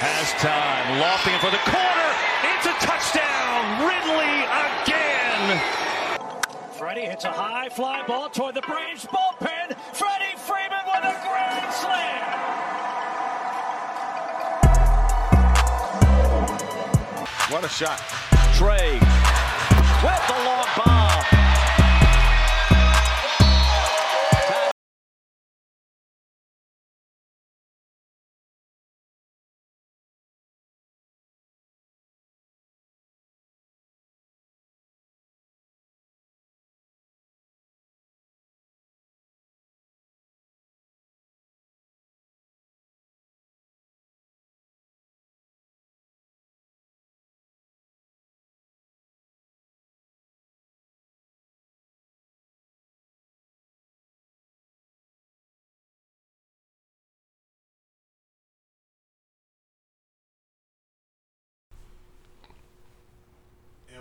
Has time. Lofting it for the corner. It's a touchdown. Ridley again. Freddie hits a high fly ball toward the Braves bullpen. Freddie Freeman with a grand slam. What a shot. Trey with the long ball.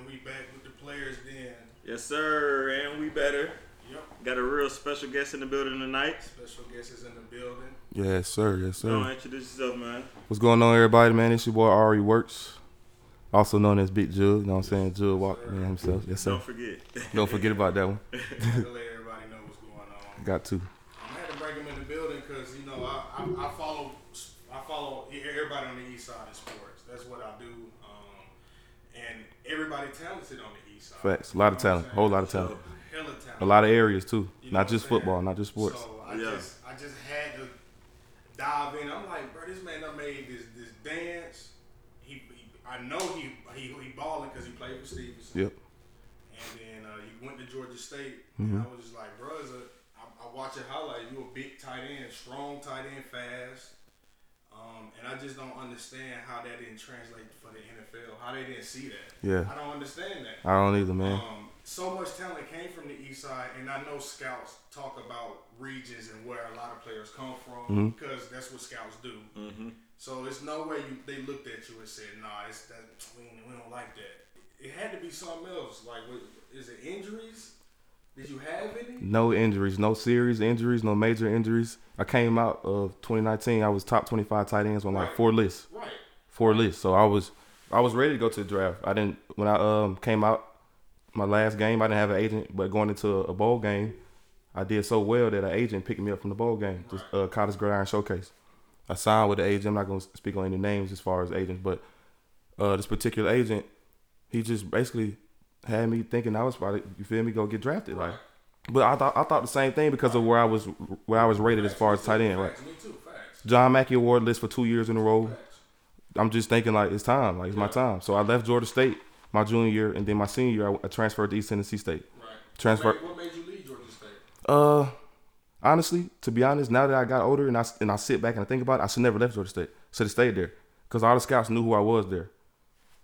We back with the players then. Yes, sir, and we better. Yep. Got a real special guest in the building tonight. Special guest is in the building. Yes, sir. Yes, Go on, sir. introduce yourself, man. What's going on, everybody, man? It's your boy Ari Werts, also known as Big Jug. You know what I'm saying? Jug Walk, man, himself. Yes, sir. Don't forget. Don't forget about that one. I had to let everybody know what's going on. Got to. I had to bring him in the building because you know I, I, I follow I follow everybody on the east side of sports. That's what I do. Um, and everybody talented on the east side. Facts. A lot of You know what talent. I'm Whole lot of talent. Hella talent. A lot of areas too. You know Not just saying? football, not just sports. So I Yeah. just I just had to dive in. I'm like, bro, this man done made this this dance. He, he I know he he, he balling because he played for Stephenson. Yep. And then uh, he went to Georgia State. Mm-hmm. And I was just like, bro, as a, I, I watch it highlight. You a big tight end, strong tight end, fast. Um, and I just don't understand how that didn't translate for the NFL. How they didn't see that. Yeah. I don't understand that. I don't either, man. Um, so much talent came from the east side, and I know scouts talk about regions and where a lot of players come from Mm-hmm. because that's what scouts do. So it's no way you, they looked at you and said, "Nah, it's that we, we don't like that." It had to be something else. Like, what, is it injuries? Did you have any? No injuries, no serious injuries, no major injuries. I came out of 2019. I was top 25 tight ends on like Right. four lists. Right. four lists. So I was I was ready to go to the draft. I didn't when I um came out my last game. I didn't have an agent, but going into a, a bowl game, I did so well that an agent picked me up from the bowl game, just uh, College Gridiron Showcase. I signed with the agent. I'm not going to speak on any names as far as agents, but uh, this particular agent, he just basically had me thinking I was probably you feel me go get drafted like. But I thought I thought the same thing because of where I was where I was rated as far as tight end. Right, Facts, me too. Facts. John Mackey Award list for two years in a row. Facts. I'm just thinking like it's time, like it's my time. So I left Georgia State my junior year, and then my senior year I, I transferred to East Tennessee State. Right. Transfer- What made, what made you leave Georgia State? Uh, honestly, to be honest, now that I got older and I and I sit back and I think about it, I should never left Georgia State. Should have stayed there because all the scouts knew who I was there.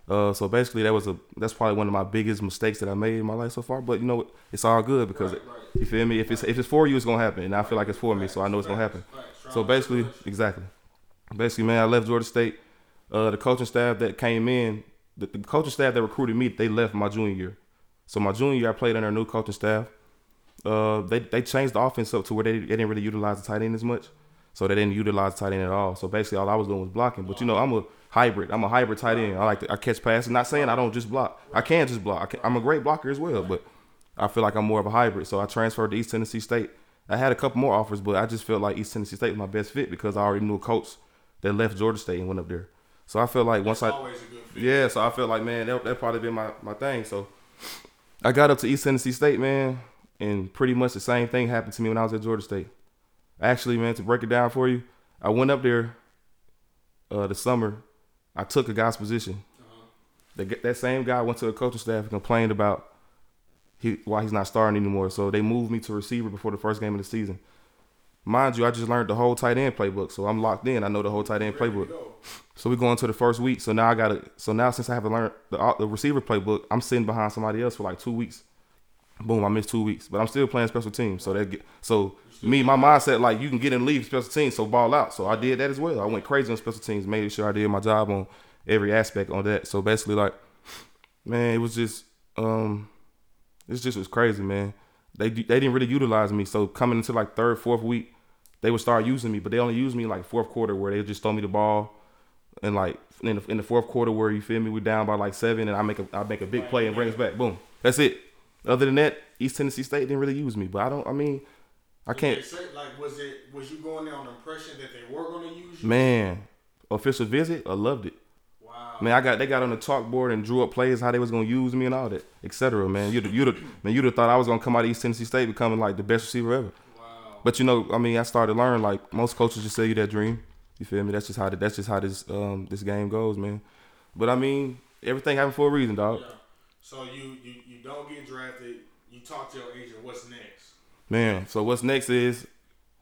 Uh, so basically that was a that's probably one of my biggest mistakes that I made in my life so far. But you know? It's all good because Right, right. you feel me. If it's if it's for you, it's gonna happen, and I feel like it's for me, so I know it's gonna happen. So basically, exactly. Basically, man, I left Georgia State. Uh, the coaching staff that came in, the, the coaching staff that recruited me, they left my junior year. So my junior year, I played under a new coaching staff. Uh, they they changed the offense up to where they, they didn't really utilize the tight end as much. So they didn't utilize tight end at all. So basically, all I was doing was blocking. But you know, I'm a hybrid. I'm a hybrid tight end. I like to, I catch passes. Not saying I don't just block. I can just block. I can, I'm a great blocker as well. But I feel like I'm more of a hybrid. So I transferred to East Tennessee State. I had a couple more offers, but I just felt like East Tennessee State was my best fit because I already knew a coach that left Georgia State and went up there. So I feel like once I good fit. yeah, so I felt like man, that that probably been my, my thing. So I got up to East Tennessee State, man, and pretty much the same thing happened to me when I was at Georgia State. Actually, man, to break it down for you, I went up there uh the summer. I took a guy's position. The, g- that same guy went to the coaching staff and complained about he why he's not starting anymore. So they moved me to receiver before the first game of the season. Mind you, I just learned the whole tight end playbook, so I'm locked in. I know the whole tight end playbook. So we go into the first week. So now I got to. So now since I haven't learned the, uh, the receiver playbook, I'm sitting behind somebody else for like two weeks. Boom, I missed two weeks, but I'm still playing special teams. So that get, so me, my mindset like you can get the league special teams, so ball out. So I did that as well. I went crazy on special teams, made sure I did my job on every aspect on that. So basically, like, man, it was just um, it just was crazy, man. They they didn't really utilize me. So coming into like third, fourth week, they would start using me, but they only used me like fourth quarter where they just throw me the ball and like in the, in the fourth quarter where you feel me, we down by like seven, and I make a I make a big play and bring us back. Boom. That's it. Other than that, East Tennessee State didn't really use me, but I don't. I mean, I can't. say, like, was it was you going there on the impression that they were going to use you? Man, official visit, I loved it. Wow. Man, I got they got on the chalkboard and drew up plays how they was gonna use me and all that, etc. Man, you'd you'd man you'd have thought I was gonna come out of East Tennessee State becoming like the best receiver ever. Wow. But you know, I mean, I started learning like most coaches just sell you that dream. You feel me? That's just how the, that's just how this um this game goes, man. But I mean, everything happened for a reason, dog. Yeah. So you, you you don't get drafted. You talk to your agent. What's next? Man, so what's next is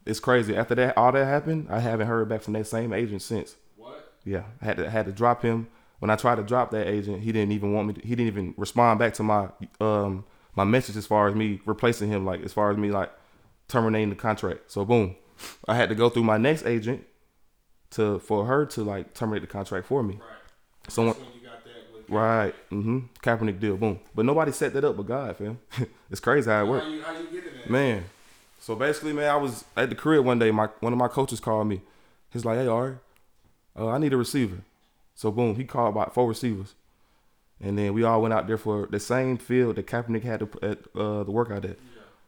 it's crazy. After that, all that happened, I haven't heard back from that same agent since. What? Yeah, I had to I had to drop him. When I tried to drop that agent, he didn't even want me. To, he didn't even respond back to my um my message as far as me replacing him, like as far as me like terminating the contract. So boom, I had to go through my next agent to for her to like terminate the contract for me. Right. Someone right, mm-hmm, Kaepernick deal, boom. But nobody set that up but God, fam. it's crazy how it worked. How you how you get in that? Man, so basically, man, I was at the crib one day. My one of my coaches called me. He's like, "Hey, Ari, uh, I need a receiver." So boom, he called about four receivers, and then we all went out there for the same field that Kaepernick had to at uh, the workout at.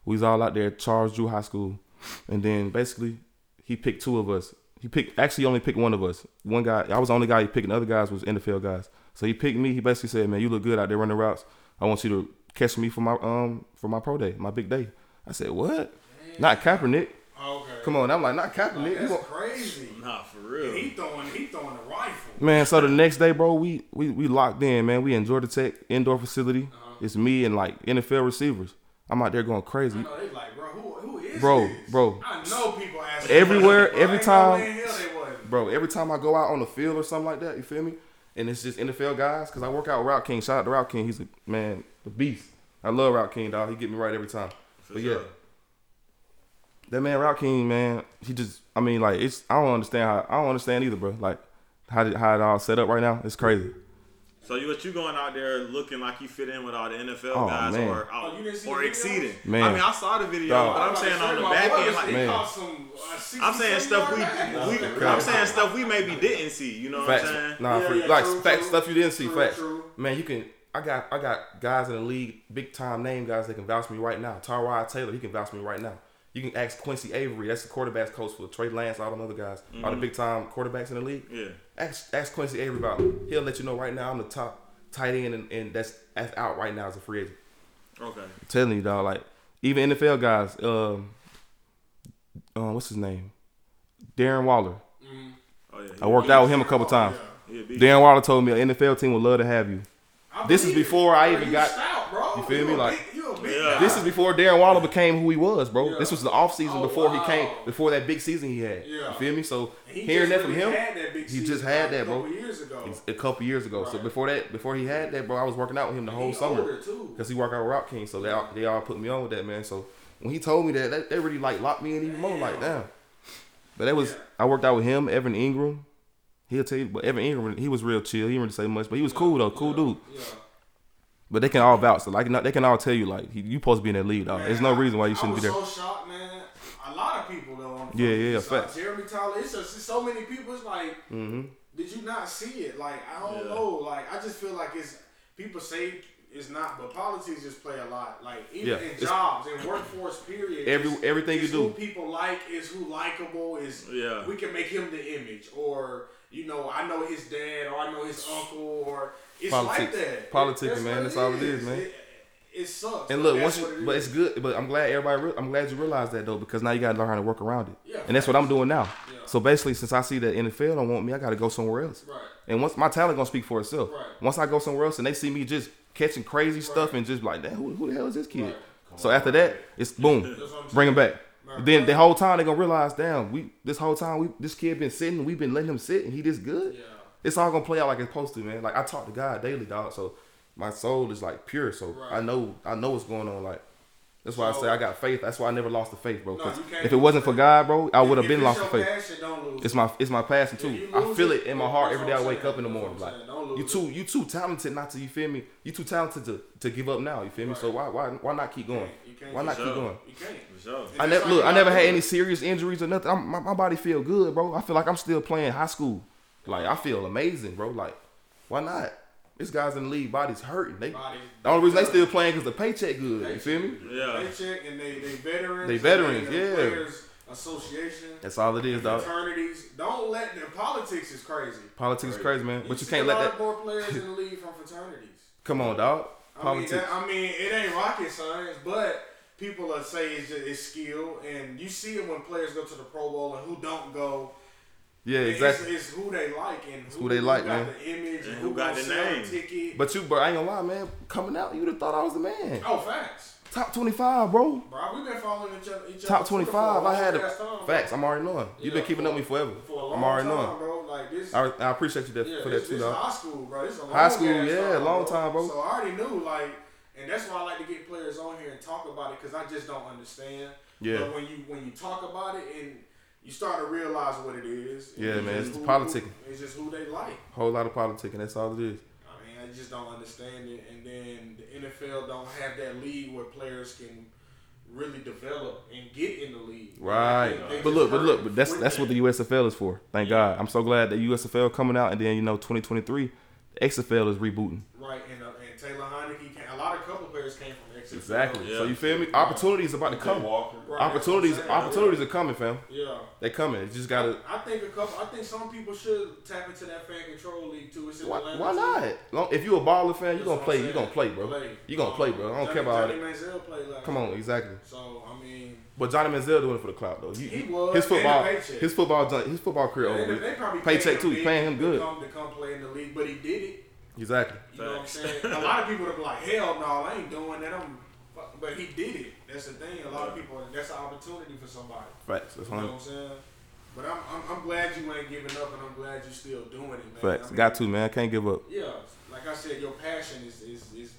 We was all out there at Charles Drew High School, and then basically he picked two of us. He picked actually only picked one of us. One guy, I was the only guy he picked. And other guys was NFL guys. So he picked me. He basically said, "Man, you look good out there running routes. I want you to catch me for my um for my pro day, my big day." I said, "What? Not Kaepernick? Oh, okay. Come on!" I'm like, "Not Kaepernick." You That's crazy. Nah, for real. He throwing he throwing a rifle. Man, so the next day, bro, we we we locked in, man. We in Georgia Tech indoor facility. It's me and like NFL receivers. I'm out there going crazy. I know they like, bro, who who is Bro, this? bro. I know people ask Everywhere, bro, every time- way in hell they wasn't. Bro, every time I go out on the field or something like that, you feel me? And it's just NFL guys, cause I work out with Route King. Shout out to Route King. He's a man, a beast. I love Route King, dog. He get me right every time. but yeah, that man Route King, man, he just, I mean, like it's, I don't understand how, I don't understand either, bro. Like how did, how it all set up right now? It's crazy. So you what you going out there looking like you fit in with all the NFL Oh, guys man. or Oh, you didn't see or exceeding? Man. I mean, I saw the video, Dog. but I'm saying on the back end, like, Man. I'm saying stuff we, we I'm saying stuff we maybe didn't see. You know what Facts. I'm saying? Nah, Yeah, for, yeah, like true, facts, true. stuff you didn't see. True, facts. true. Man, you can. I got I got guys in the league, big time name guys that can vouch for me right now. Tyrod Taylor, he can vouch for me right now. You can ask Quincy Avery, that's the quarterbacks coach for Trey Lance, all them other guys, all the mm-hmm. big time quarterbacks in the league. Yeah. Ask ask Quincy Avery about me. He'll let you know right now I'm the top tight end and, and that's that's out right now as a free agent. Okay. I'm telling you, dog. Like even NFL guys, um, um, what's his name? Darren Waller. Oh yeah. I worked out with him a couple times. Yeah, Darren Waller told me an NFL team would love to have you. I This is it. before I even got- bro. you feel me? Like- Yeah. This is before Darren Waller became who he was, bro. Yeah. This was the off season Oh, before he came, before that big season he had. Yeah. You feel me? So He hearing that from him, that he just had that, a bro. couple years ago. a couple years ago. So before that, before he had that, bro, I was working out with him the whole He summer because he worked out with Rock King. So they all, they all put me on with that man. So when he told me that, that they really like locked me in even more. Like damn. But that was Yeah. I worked out with him, Evan Engram. He'll tell you, but Evan Engram, he was real chill. He didn't really say much, but he was cool though, cool dude. Yeah. But they can all vouch. So like they can all tell you like you supposed to be in that league, dog. There's no Man, reason why you shouldn't be was there. so shocked, man. A lot of people though. On Yeah, yeah, so facts. Jeremy Tyler. It's just it's so many people. It's like, Mm-hmm. did you not see it? Like I don't Yeah. know. Like I just feel like it's people say it's not, but politics just play a lot. Like even Yeah, in jobs and workforce, period. Every- it's- everything you it's do. Who people like is who likable is. Yeah. We can make him the image, or you know, I know his dad, or I know his uncle, or it's like Politics. that. Politicking, man. That's all it is, man. It, it sucks. And look, once you, but it's good. But I'm glad everybody. Re- I'm glad you realize that though, because now you gotta learn how to work around it. Yeah, and that's what I'm doing now. Yeah. So basically, since I see that NFL don't want me, I gotta go somewhere else. Right. And once my talent gonna speak for itself. Right. Once I go somewhere else and they see me just catching crazy stuff and just like, Damn, who, who the hell is this kid? Right. So after that, it's boom, bring him back. Right. Then the whole time they gonna realize, damn, we this whole time we this kid been sitting, we've been letting him sit, and he this good. Yeah. It's all gonna play out like it's supposed to, man. Like I talk to God daily, dog. So my soul is like pure. So Right. I know I know what's going on. Like that's why I say I got faith. That's why I never lost the faith, bro. No, 'Cause you if it wasn't for God, bro, I would have been lost the faith. passion, don't lose It's my it's my passion too. I feel it, it in my heart every day. I wake saying. up in the morning. Like I'm saying. Don't you too you too talented not to you feel me. You too talented to, to give up now. You feel me? So why why why not keep going? You can't Why not keep keep going. going? You can't. Sure. I never look. I never had any serious injuries or nothing. I'm, my, my body feel good, bro. I feel like I'm still playing high school. Like I feel amazing, bro. Like why not? This guys in the league, bodies hurting. They Bodies- the only reason they still playing because the paycheck good. You feel me? Yeah. Paycheck and they they veterans. They veterans, and the yeah. Players Association. That's all it is, dog. Fraternities. Don't let the politics is crazy. Politics is crazy, man. But you can't a let lot that. of more players in the league from fraternities. Come on, dog. I mean, Politics. that, I mean, it ain't rocket science, but people are say it's just it's skill, and you see it when players go to the Pro Bowl and who don't go. Yeah, exactly. It's, who they like and who they like, got man. The image and, And who, who got gonna the sell name. ticket. But you, bro, I ain't gonna lie, man. Coming out, you would have thought I was the man. oh, facts, Top twenty five, bro. bro. We've been following each other. Each Top other twenty for. I had ass a time, facts. I'm already knowing. You've been keeping for- up with me forever. For a long I'm already time, knowing. bro. Like this. I, I appreciate you that, Yeah, for this, that too, this dog. high school, bro. This a long High school, yeah, time, long time, bro. So I already knew, like, and that's why I like to get players on here and talk about it because I just don't understand. Yeah. But when you when you talk about it and you start to realize what it is. Yeah, it's man, it's who- politicking. It's just who they like. Whole lot of politicking. That's all it is. I mean, I just don't understand it. And then the NFL don't have that league where players can really develop and get in the league. Right. They- they But look, but look, but that's that's that. what the USFL is for. Thank God. I'm so glad that USFL coming out, and then you know 2023, the XFL is rebooting. Right, and, uh, and Taylor Heinicke, came, a lot of couple players came from XFL. Exactly. Yeah. So you feel me? Opportunities about to come. Right, Opportunities, opportunities are coming, fam. Yeah. They coming. You just gotta. I think a couple. I think some people should tap into that fan control league too. It's Why, Atlanta, why not? If you a baller fan, you gonna play. You gonna play, bro. Play. You gonna um, play, bro. I don't care about Johnny it. Last Come on, exactly. So I mean, But Johnny Manziel doing it for the clout though. He, He was, his football, paycheck. his football, his football career they, over they with. probably Paycheck too. Paying him to good. come to come play in the league, but he did it. Exactly. You know what I'm saying? A lot of people would be like, "Hell no, I ain't doing that." I'm, but he did it. That's the thing. A lot of people. That's an opportunity for somebody. Facts. That's You know what I'm saying? But I'm, I'm, I'm glad you ain't giving up, and I'm glad you're still doing it, man. Facts. I mean, Got to man. Can't give up. Yeah, like I said, your passion is is, is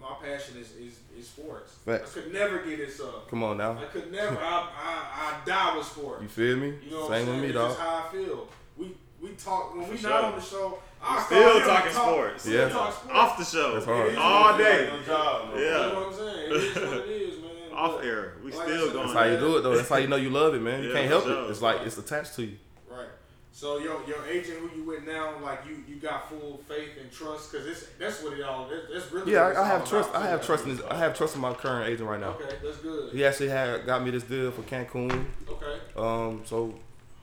my passion is, is, is sports. Facts. I could never get this up. Come on now. I could never. I, I I die with sports. You feel me? You know what Same I'm with saying? me, dog. just how I feel. We we talk when we For not on the show. I Still talking talk- sports. still Yeah. talk sports. Off the show. That's hard. It is All what it day. is. Good job, man. You know Yeah. what I'm saying? It is what it is, man. Off But- air. We like still said, going. That's how you do it though. That's how you know you love it, man. You Yeah, can't help sure. it. It's like it's attached to you. Right. So your your agent who you with now, like you you got full faith and trust because it's that's what it all. That's, that's really Yeah, what it's I, I have trust. I have trust in this. I have trust in my current agent right now. Okay, that's good. He actually had got me this deal for Cancun. Okay. Um, so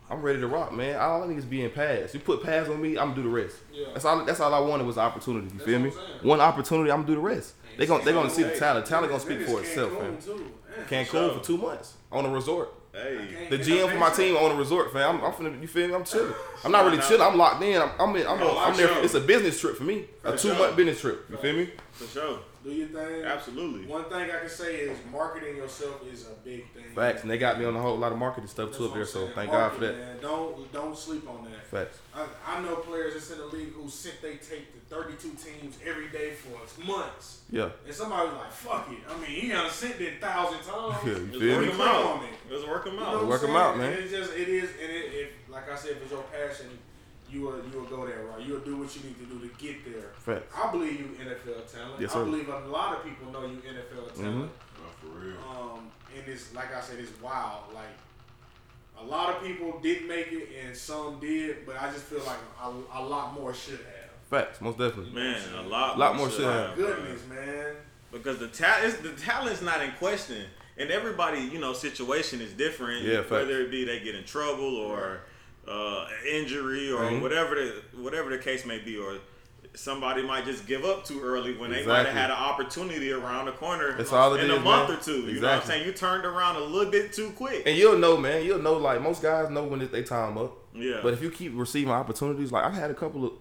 I'm ready to rock, man. All I need is being pass. You put pass on me, I'm gonna do the rest. Yeah. That's all. That's all I wanted was opportunity. You That's feel me? what I'm saying. One opportunity, I'm gonna do the rest. They gonna they gonna see the Hey, talent. Talent gonna then speak it's for itself, Cancun, man. Too. Man, Cancun sure. for two months on a resort. Hey. The GM for my team on a resort, fam. I'm, I'm finna, you feel me? I'm chilling. I'm not really Nah, nah. chilling. I'm locked in. I'm, I'm, in, I'm, Oh, I'm there. It's a business trip for me. A two sure. month business trip. You feel me? For sure. Do your thing. Absolutely. One thing I can say is marketing yourself is a big thing. Facts. And they got me on a whole lot of marketing stuff That's too up there. So thank God for that. Man. Don't don't sleep on that. Facts. I, I know players that's in the league who sent they tape to 32 teams every day for months. Yeah. And somebody was like, fuck it. I mean, he done sent it a thousand times. Yeah, you feel work them out. on it. Let's work them You know out. Work I'm 'em out, man. And It's just, it is, and it, if, like I said, if it's your passion, you will, you will go there, right? You'll do what you need to do to get there. Facts. I believe you NFL talent. Yes, I believe a lot of people know you NFL talent. Nah, for real. Um, and it's like I said, it's wild. Like a lot of people didn't make it, and some did, but I just feel like a, a lot more should have. Facts. Most definitely. Man, a lot, Lot more shit have, happen. bro. Goodness, man. Because the talent, the talent's not in question, and everybody, you know, situation is different. Yeah, facts. whether it be they get in trouble or uh, injury or whatever the whatever the case may be, or somebody might just give up too early when they might have had an opportunity around the corner That's all it in is, a month man. or two. You know what I'm Exactly. saying? You turned around a little bit too quick. And you'll know, man. You'll know. Like most guys know when they time up. Yeah. But if you keep receiving opportunities, like I've had a couple of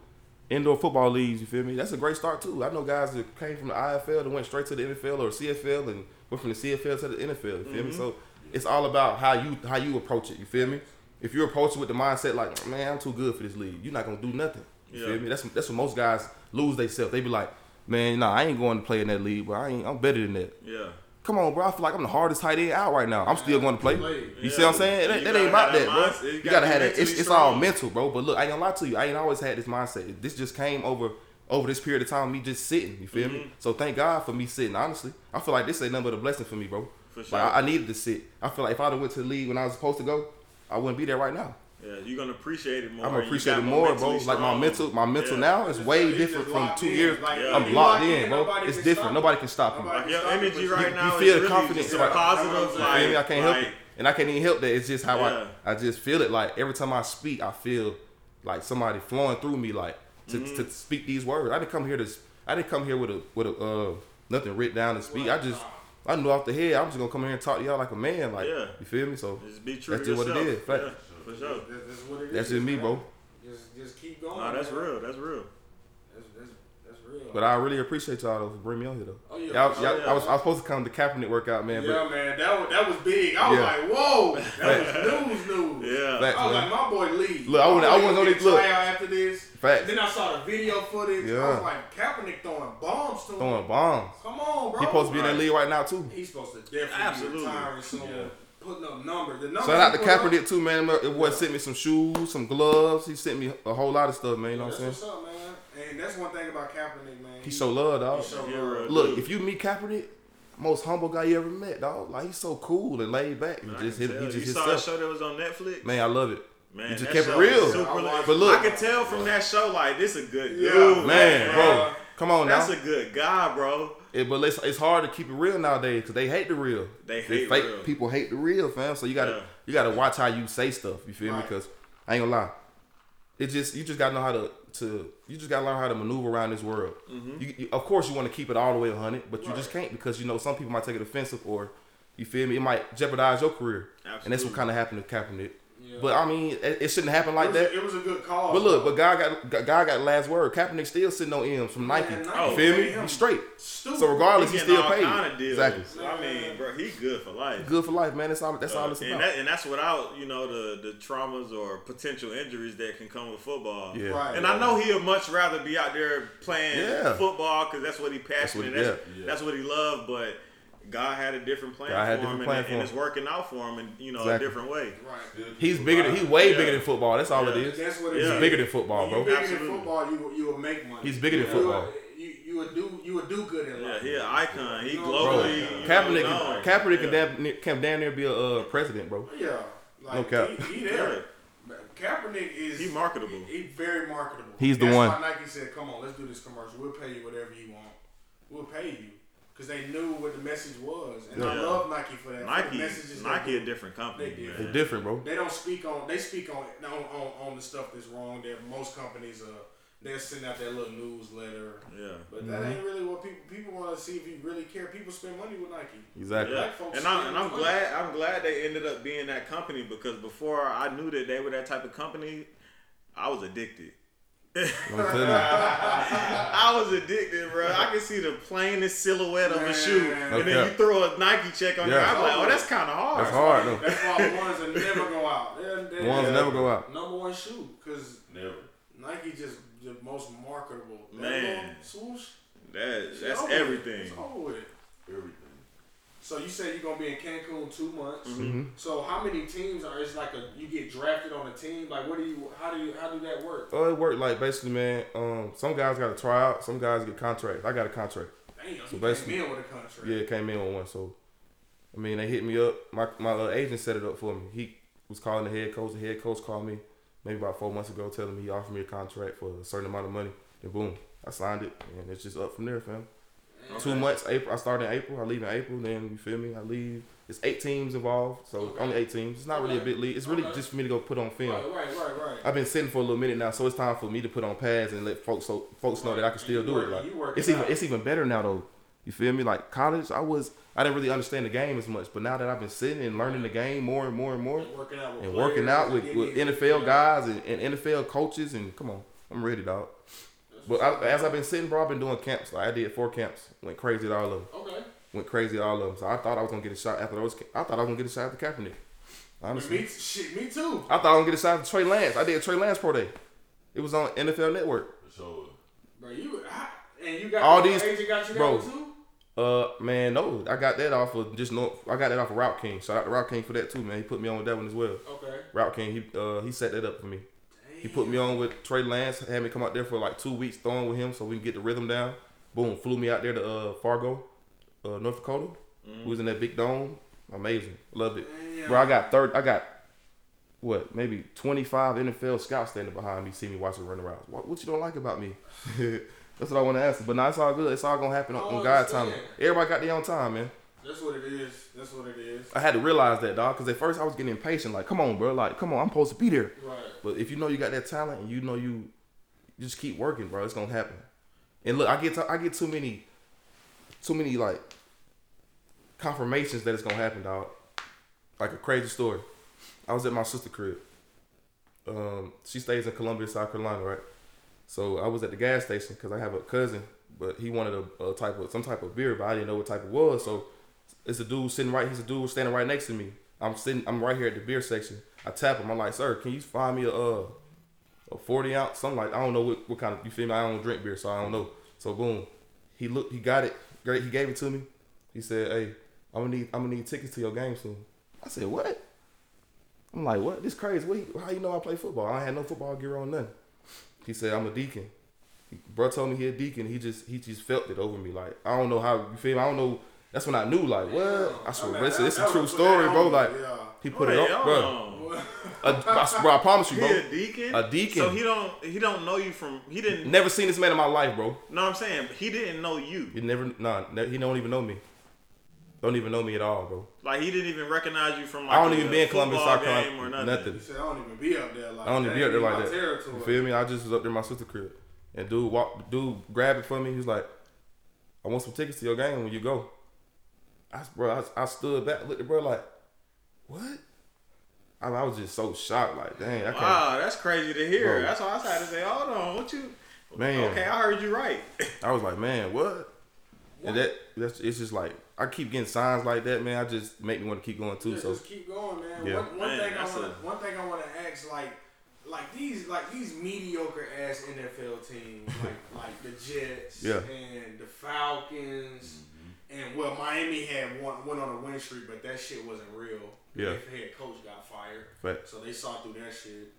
indoor football leagues. You feel me? That's a great start too. I know guys that came from the IFL that went straight to the NFL or CFL and went from the CFL to the NFL. You feel Mm-hmm. me? So it's all about how you how you approach it. You feel me? If you're approaching with the mindset like, man, I'm too good for this league, you're not gonna do nothing. You Yeah. feel me? That's that's what most guys lose themselves. They be like, man, nah, I ain't going to play in that league, but I ain't. I'm better than that. yeah. Come on, bro. I feel like I'm the hardest tight end out right now. I'm still going to play. You Yeah. see what I'm saying? It, ain't- that ain't about that, that bro. You You, gotta gotta have that. It's, it's all mental, bro. But look, I ain't gonna lie to you. I ain't always had this mindset. This just came over over this period of time. Me just sitting. You feel Mm-hmm. me? So thank God for me sitting. Honestly, I feel like this ain't nothing but a blessing for me, bro. For sure. Like I, I needed to sit. I feel like if I'd have went to the league when I was supposed to go, I wouldn't be there right now. Yeah, you're gonna appreciate it more. I'm and you appreciate it more, bro. mentally Like my mental, my mental Yeah. now is way He's different from two in. years. Like, Yeah. I'm you locked locked in, in, bro. It's different. Nobody can stop me. Nobody Like your energy but you- right you now feel is the really confidence, just right? positive. You Like, feel me? I can't help it, and I can't even help that. It's just how Yeah. I, I just feel it. Like every time I speak, I feel like somebody flowing through me, like to, Mm-hmm. to speak these words. I didn't come here to, I didn't come here with a with a uh, nothing written down to speak. I just, I knew off the head. I'm just gonna come here and talk to y'all like a man. Like Yeah. you feel me? So Just be true That's to just what it is. Fact. Yeah, for sure. That- That's what it is. that's just me, man. bro. Just, just keep going. Nah, that's man. real. That's real. That's, that's, that's real. But I really appreciate y'all though for bringing me on here though. Oh, yeah, Y'all- for y'all- sure. I was I was supposed to come to Kaepernick workout, man. yeah, But man, that was that was big. I was Yeah. like, whoa, that was news, news. Yeah. Facts, I was man. like, my boy Lee. Look, I My wouldn't- I wasn't gonna on get look. after this. Facts. Then I saw the video footage. Yeah. I was like, Kaepernick throwing bombs to him. throwing bombs. Come on, bro. He supposed to be in that Right. league right now too. He's supposed to definitely Absolutely. be retiring soon. Yeah. Putting up numbers. The numbers Shout out he to put up- Kaepernick too, man. It boy sent me some shoes, some gloves. He sent me a whole lot of stuff, man. You know what I'm saying? what's up, man. And that's one thing about Kaepernick, man. He show love, dog. He show He love. Look, dude. if you meet Kaepernick, most humble guy you ever met, dog. Like he's so cool and laid back. And I just can hit, he just you saw that show that was on Netflix. Man, I love it. Man, he just kept it real. Super I lit. watched But look- I could tell from that show like this a good dude, Yeah. Man, bro, come on now. That's a good guy, bro. It, but it's, it's hard to keep it real nowadays because they hate the real. They The hate fake real. people hate the real, fam. So you gotta Yeah. you gotta watch how you say stuff. You feel me? Because I ain't gonna lie, it just you just gotta know how to to you just gotta learn how to maneuver around this world. Mm-hmm. You, you- of course you want to keep it all the way 100, but you just can't because you know some people might take it offensive or you feel me. It might jeopardize your career, and that's what kind of happened to Kaepernick. Yeah. But I mean, it, it shouldn't happen like it, was that. a, it was a good call. But look, but God got God got the last word. Kaepernick still sitting on M's from Nike. Man, you Nike feel paid me? him He's straight. Stupid. So regardless, he's getting still all paid. kind of deals. Exactly. I mean, bro, he good for life. Good for life, man. That's all. That's all Uh, it's and, about. that, and that's without you know the the traumas or potential injuries that can come with football. Yeah. Right. And I know he'll much rather be out there playing Yeah. football because that's what he passionate. what- That's, yeah. that's what he loved. But God had a different plan God for had a him, different and, plan and him. it's working out for him in you know Exactly. a different way. Right. He's bigger than he's way Yeah. bigger than football. That's all it Yeah. is. That's what it Yeah. is. He's bigger than football, bro. you bigger Absolutely. than football, you will- you will make money. He's bigger than football. You you would do you would do good in life. Yeah, life. he an icon. He Bro, globally. you know, Kaepernick, known. can, Kaepernick can Yeah. damn, near- can damn near be a uh, president, bro. Yeah. Like, No cap. He, he there. Kaepernick is He marketable. He, very marketable. He's the That's one. Why Nike said, "Come on, let's do this commercial. We'll pay you whatever you want. We'll pay you." Because they knew what the message was, and I love Nike for that. for the Nike, messages they Nike a different company, They did. It's different, bro. They don't speak on. They speak on on, on, on the stuff that's wrong. That most companies are. they'll send out their little newsletter. Yeah. But that mm-hmm. ain't really what people people want to see if you really care. People spend money with Nike. Exactly. Yeah, folks and I'm and I'm money. glad I'm glad they ended up being that company because before I knew that they were that type of company, I was addicted. I'm you. I was addicted, bro. I can see the plainest silhouette of a shoe, Man. and then you throw a Nike check on there. I'm like, oh, that's kind of hard. That's hard though. That's why the ones that never go out. They're, they're The ones that never go out. Number one shoe because Never. Nike just the most marketable. That Man. little swoosh. That it's that's over with. everything. It's over with. Everything. So you said you're gonna be in Cancun two months. Mm-hmm. So how many teams are? It's like a you get drafted on a team. Like what do you? How do you? How do that work? Oh, it worked like basically, man. Um, some guys got to try out. Some guys get contracts. I got a contract. Damn, you basically- came in with a contract. Yeah, it came in with one. So, I mean, they hit me up. My my uh, agent set it up for me. He was calling the head coach. The head coach called me maybe about four months ago, telling me he offered me a contract for a certain amount of money. Then boom, I signed it, and it's just up from there, fam. Two months. April. I start in April. I leave in April. Then you feel me? I leave. It's eight teams involved, so Okay. only eight teams. It's not really a Okay. big league. It's really Okay. just for me to go put on film. Right, right, right, right. I've been sitting for a little minute now, so it's time for me to put on pads and let folks so folks know that I can still do it. Like you it's it even out. it's even better now though. You feel me? Like college, I was I didn't really understand the game as much, but now that I've been sitting and learning the game more and more and more, And working out with working out with, with NFL guys and, and NFL coaches, and come on, I'm ready, dog. But I, as I've been sitting, bro, I've been doing camps. Like I did four camps, went crazy at all of them. Okay. Went crazy at all of them. So I thought I was gonna get a shot after those. I thought I was gonna get a shot after Kaepernick. Honestly, Me, shit, me too. I thought I was gonna get a shot after Trey Lance. I did Trey Lance pro day. It was on NFL Network. For sure. Bro, you I- and you got All these- agent got you bro. too. Uh, man, no, I got that off of just no. I got that off of Route King. Shout out to Route King for that too, man. He put me on with that one as well. Okay. Route King, he uh he set that up for me. He put me on with Trey Lance, had me come out there for like two weeks throwing with him so we can get the rhythm down. Boom, flew me out there to uh Fargo, uh North Dakota. We was in that big dome. Amazing, loved it, Damn. bro. I got third. I got what maybe 25 NFL scouts standing behind me, see me watching run around. What, what you don't like about me? That's what I want to ask. But now it's all good. It's all gonna happen on, on God's time. Everybody got their own time, man. That's what it is. That's what it is. I had to realize that, dog, because at first I was getting impatient. Like, come on, bro. Like, come on, I'm supposed to be there. Right. But if you know you got that talent and you know you, you just keep working, bro, it's gonna happen. And look, I get to, I get too many, too many like confirmations that it's gonna happen, dog. Like a crazy story. I was at my sister crib. Um, she stays in Columbia, South Carolina, right? So I was at the gas station because I have a cousin, but he wanted a, a type of some type of beer, but I didn't know what type it was. So it's a dude sitting right. He's a dude standing right next to me. I'm sitting. I'm right here at the beer section. I tap him. I'm like, sir, can you find me a uh, a 40 ounce? Something like I don't know what, what kind of you feel me. I don't drink beer, so I don't know. So boom, he looked. He got it. Great. He gave it to me. He said, hey, I'm gonna need I'm gonna need tickets to your game soon. I said, what? I'm like, what? This crazy. What, how you know I play football? I had no football gear on nothing. He said, I'm a deacon. Bro told me he a deacon. He just he just felt it over me. Like I don't know how you feel. Me? I don't know. That's when I knew. Like what? I swear, mean, listen, that- it's a true story, bro. on Like yeah. he put Wait, it up, bro. on. I, I, bro, I promise you, He bro. a deacon. A deacon. So he don't he don't know you from he didn't. Never seen this man in my life, bro. No, I'm saying he didn't know you. He never, nah, ne- he don't even know me. Don't even know me at all, bro. Like he didn't even recognize you from like I don't a even be in Columbus, football South Carolina. game or nothing. Nothing. He said, I don't even be up there like I don't even be up there like my that. Territory. You feel me? I just was up there in my sister crib, and dude walk, dude grabbed it for me. He was like, "I want some tickets to your game when you go." I, bro, I, I stood back, looked at bro like, "What?" I, I was just so shocked, like, "Dang, I can't." Wow, that's crazy to hear. Bro. That's why I had to say, hold on, what you? Man. Okay, I heard you right. I was like, "Man, what?" And that that's it's just like I keep getting signs like that, man. I just make me want to keep going too. Yeah, So just keep going, man. Yeah. One, one Man, thing I that's want a- to one thing I want to ask, like, like these like these mediocre ass NFL teams, like like the Jets Yeah. and the Falcons, and well, Miami had one went on a win streak, but that shit wasn't real. Yeah. Their head coach got fired, Facts. so they saw through that shit.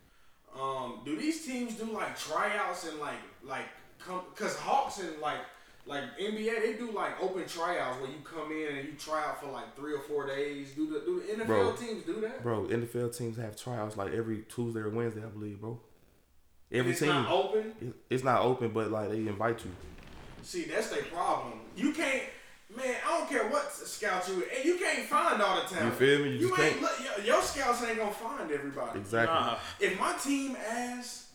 Um, do these teams do like tryouts and like like come because Hawks and like like NBA they do like open tryouts where you come in and you try out for like three or four days. Do the do the NFL Bro. teams do that? bro, NFL teams have tryouts like every Tuesday or Wednesday, I believe, bro. Every it's team, not open. it- it's not open, but like they invite you. See, that's their problem. You can't, man. I don't care what scout you, and you can't find all the talent. You feel me? You just ain't can't. look. Your, your scouts ain't gonna find everybody. Exactly. Nah. If my team asks,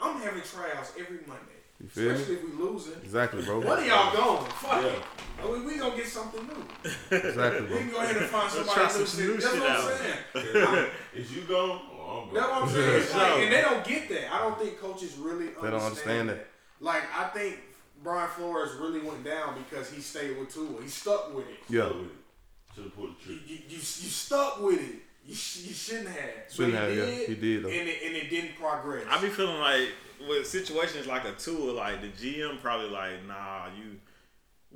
I'm having tryouts every Monday. You feel me? Especially if we losing. Exactly, bro. What are y'all going. Fuck it. I mean, we gonna get something new. Exactly, We bro. can go ahead and find somebody try new. some shit. new That's shit what I'm out. saying. Is you gone? Oh, I'm That's what I'm saying. Like, and they don't get that. I don't think coaches really They don't understand that. Like I think Brian Flores really went down because he stayed with Tua. He stuck with it. Yeah, Should have pulled the You, trigger. you, you, you stuck with it. You, sh- you shouldn't have. Shouldn't have, yeah. He did, though. And it, and it didn't progress. I be feeling like with situations like a tour, like the GM probably like, nah, you,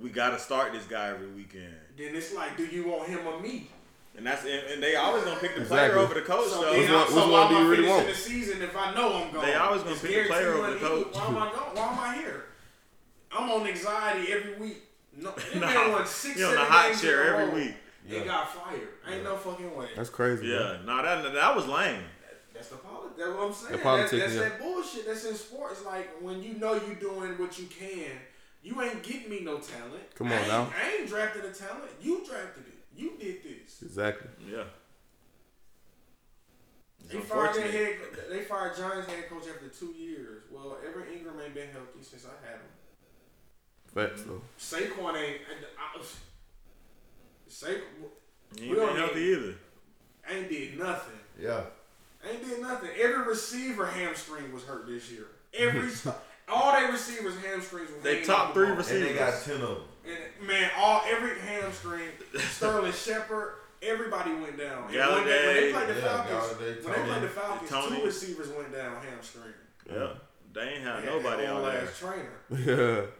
we gotta start this guy every weekend, then it's like, do you want him or me? and that's and, and they always gonna pick the player over the coach So though. then Which I- one- so which why one am do you I really finishing want? The season if I know I'm going. They always gonna It's pick the player over the coach. Why am I going? Why am I here? I'm on anxiety every week. No, that Nah, man won six, he on the seven hot chair every row week. And got fired. Ain't no fucking way. that's crazy. bro. Yeah, nah, that that was lame. That's the politics. That's what I'm saying. The That- politics, that's yeah. that bullshit that's in sports. Like when you know you're doing what you can, you ain't getting me no talent. Come on I ain't, now. I ain't drafted a talent. You drafted it. You did this. Exactly. Yeah. It's They fired their head. They fired Giants head coach after two years. Well, Evan Engram ain't been healthy since I had him. Facts though. Saquon ain't. I, I, Saquon He We ain't don't been healthy either. ain't did nothing. Yeah. Ain't did nothing. Every receiver hamstring was hurt this year. Every all their receivers hamstrings were They hanging top off three ball. receivers. And they got ten of them. And man, all every hamstring, Sterling Shepard, everybody went down. And when, they, when they Golladay, played the yeah, Falcons, Golladay, when they played the Falcons, Tony. two receivers went down hamstring. Yeah. They ain't have They had nobody that out there. ass trainer.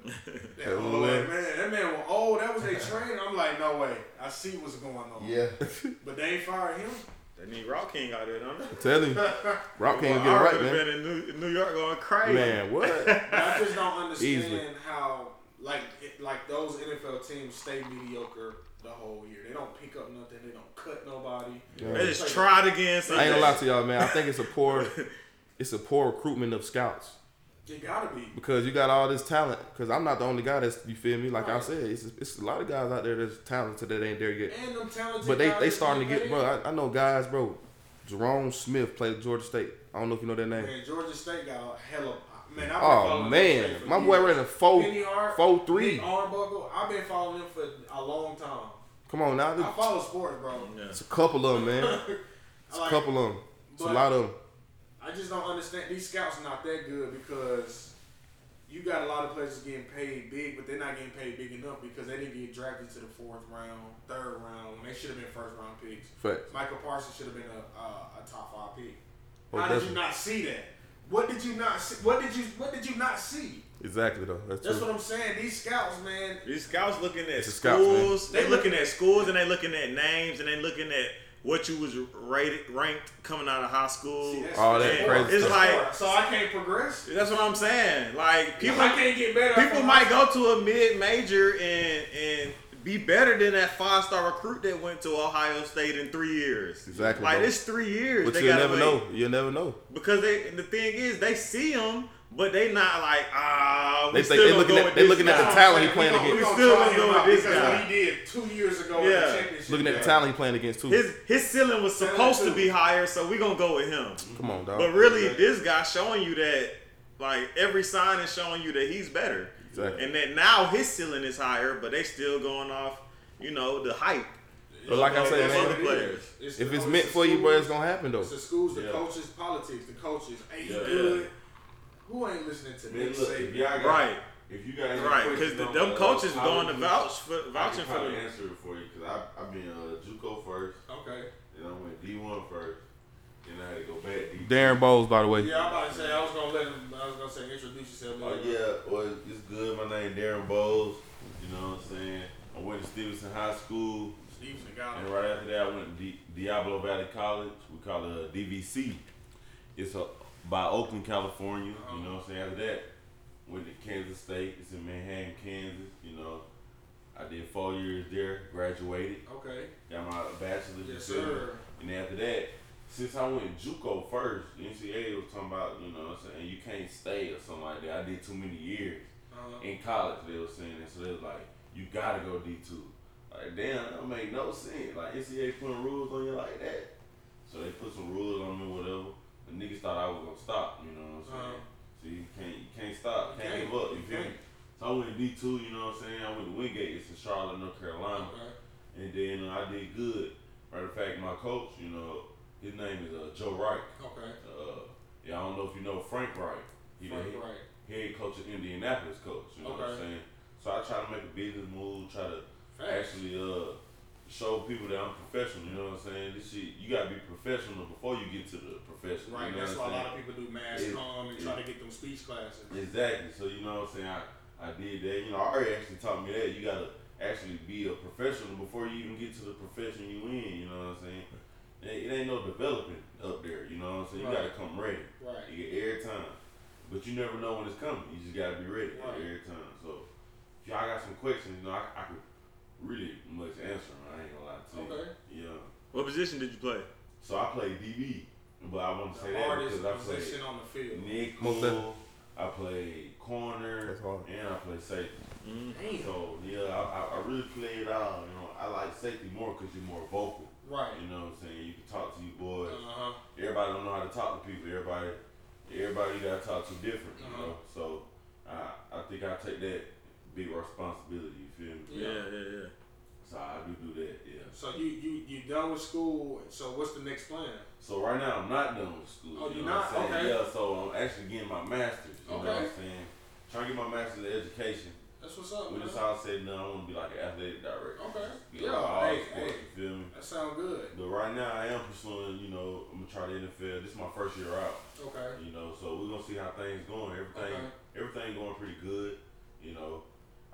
Yeah. That old man, that man was old. That was their trainer. I'm like, no way. I see what's going on. Yeah. But they ain't fired him. They need Rock King out there, don't they? I'm telling you, Rock can't Well, get it I right, would've man. been in New, in New York going crazy. Man, what? I just don't understand Easily. how like it, like those NFL teams stay mediocre the whole year. They don't pick up nothing. They don't cut nobody. They just tried again. I ain't gonna lie to y'all, man. I think it's a poor, it's a poor recruitment of scouts You gotta be. because you got all this talent. Because I'm not the only guy that's you feel me. Like I said, it's it's a lot of guys out there that's talented that ain't there yet. And them talented But they guys they starting to get get bro. I, I know guys, bro. Jerome Smith played at Georgia State. I don't know if you know that name. Man, Georgia State got a hell of man. I've been Oh following man, Georgia State for my boy ran a four Penny Hart, four three. Nick Arbuckle. I've been following them for a long time. Come on now, I follow sports, bro. it's a couple of them, man. It's I a like- couple of them. It's a lot of them. I just don't understand. These scouts are not that good because you got a lot of players getting paid big, but they're not getting paid big enough because they didn't get drafted to the fourth round, third round when they should have been first round picks. Facts. Micah Parsons should have been a, a, a top five pick. Oh, How did you not see that? What did you not see? What did you What did you not see? Exactly though. That's, That's what I'm saying. These scouts, man. These scouts looking at It's a scouts, schools. they They looking looking- at schools and they looking at names and they looking at what you was rated ranked coming out of high school. See, All that And crazy It's stuff. like so I can't progress. that's what I'm saying. Like people, I can't get better. people might go to a mid major and and be better than that five star recruit that went to Ohio State in three years. Exactly, Like bro. it's three years. But they you'll never wait. know. You'll never know. because they. The thing is, they see him, but they not like ah. They we think still they gonna looking go at- with they this looking at the talent he playing against. We Still try gonna go with this because guy. what he did two years ago in Yeah. the championship. Looking at the talent he playing against too. His his ceiling was supposed to be higher, so we gonna go with him. Come on, dog. But really, this guy showing you that like every sign is showing you that he's better, Exactly. and that now his ceiling is higher, but they still going off, you know, the hype. But like I Of said, those man, other players. It's if the- it's meant for you, bro, it's gonna happen though. It's the schools, the Yeah. coaches, politics, the coaches. Hey, you Yeah. good? Who ain't listening to Man, Nick look, if Saban? y'all got, Right, if you got any right, because on, them uh, coaches going to vouch for I vouching can for probably them. answer it for you because I I've been uh, JUCO first, Okay. and I went D one first, then I had to go back D. Darren Bowles, by the way. Yeah, I'm about to say. I was gonna let him. I was gonna say introduce yourself. Oh yeah, well it's good. My name Darren Bowles. You know what I'm saying? I went to Stephenson High School, Stephenson got and right after that I went to Di- Diablo Valley College. We call it uh, DVC. It's a, by Oakland, California. You know what I'm saying? After that, went to Kansas State. It's in Manhattan, Kansas. You know, I did four years there. Graduated. Okay. Got my bachelor's. Yes, degree. sir. And after that, since I went JUCO first, the NCAA was talking about, you know, what I'm saying you can't stay or something like that. I did too many years Uh-huh. in college. They were saying that, so they was like, you gotta go D two. Like damn, that don't make no sense. Like NCAA putting rules on you like that. So they put some rules on me, whatever. The niggas thought I was gonna stop. You know what I'm saying? Uh-huh. So you can't, you can't stop, You can't, give up. You feel me? So I went to D two. You know what I'm saying? I went to Wingate. It's in Charlotte, North Carolina. Okay. And then uh, I did good. Matter of fact, my coach, you know, his name is uh, Joe Reich. Okay. Uh, yeah, I don't know if you know Frank Reich. He Frank the head, Reich. head coach of Indianapolis coach. You know what I'm saying? So I try to make a business move, try to actually uh, show people that I'm professional. You know what I'm saying? This shit, you gotta be professional before you get to the professional. Right. You know That's what why a I'm lot of people do mass It- comm and it- try to get them speech classes. Exactly. So you know what I'm saying? I, I did that. You know, Ari actually taught me that. You gotta actually be a professional before you even get to the profession you in. You know what I'm saying? It, it ain't no developing up there. You know what I'm saying? You Right. gotta come ready. Right. You get every time. But you never know when it's coming. You just gotta be ready Right. every time. So if y'all got some questions, you know, I, I could really much answering. I ain't gonna lie to you. Okay. Yeah. What position did you play? So I play DB. But I want to say that because I play position on the field. Most nickel. I play corner, That's hard. and I play safety. Damn. So yeah, I, I, I really played it out. You know, I like safety more because you're more vocal. Right. You know what I'm saying? You can talk to you boys. Uh huh. Everybody don't know how to talk to people. Everybody, everybody you gotta talk to different. You know, Uh-huh. so I I think I take that big responsibility. You feel me? Yeah, yeah, yeah. So I do do that. Yeah. So you you you done with school? So what's the next plan? So right now I'm not done with school. Oh, you you're know not? What I'm? Okay. Yeah. So I'm actually getting my master's. You know what I'm saying? Trying to get my master's in education. That's what's up, When man. it's all said and done, I want to be like an athletic director. Okay. Get Yeah. all Hey, sports, hey. You feel me? That sound good. But right now I am pursuing. You know, I'm gonna try the NFL. This is my first year out. Okay. You know, so we're gonna see how things going. Everything, Okay. everything going pretty good. You know,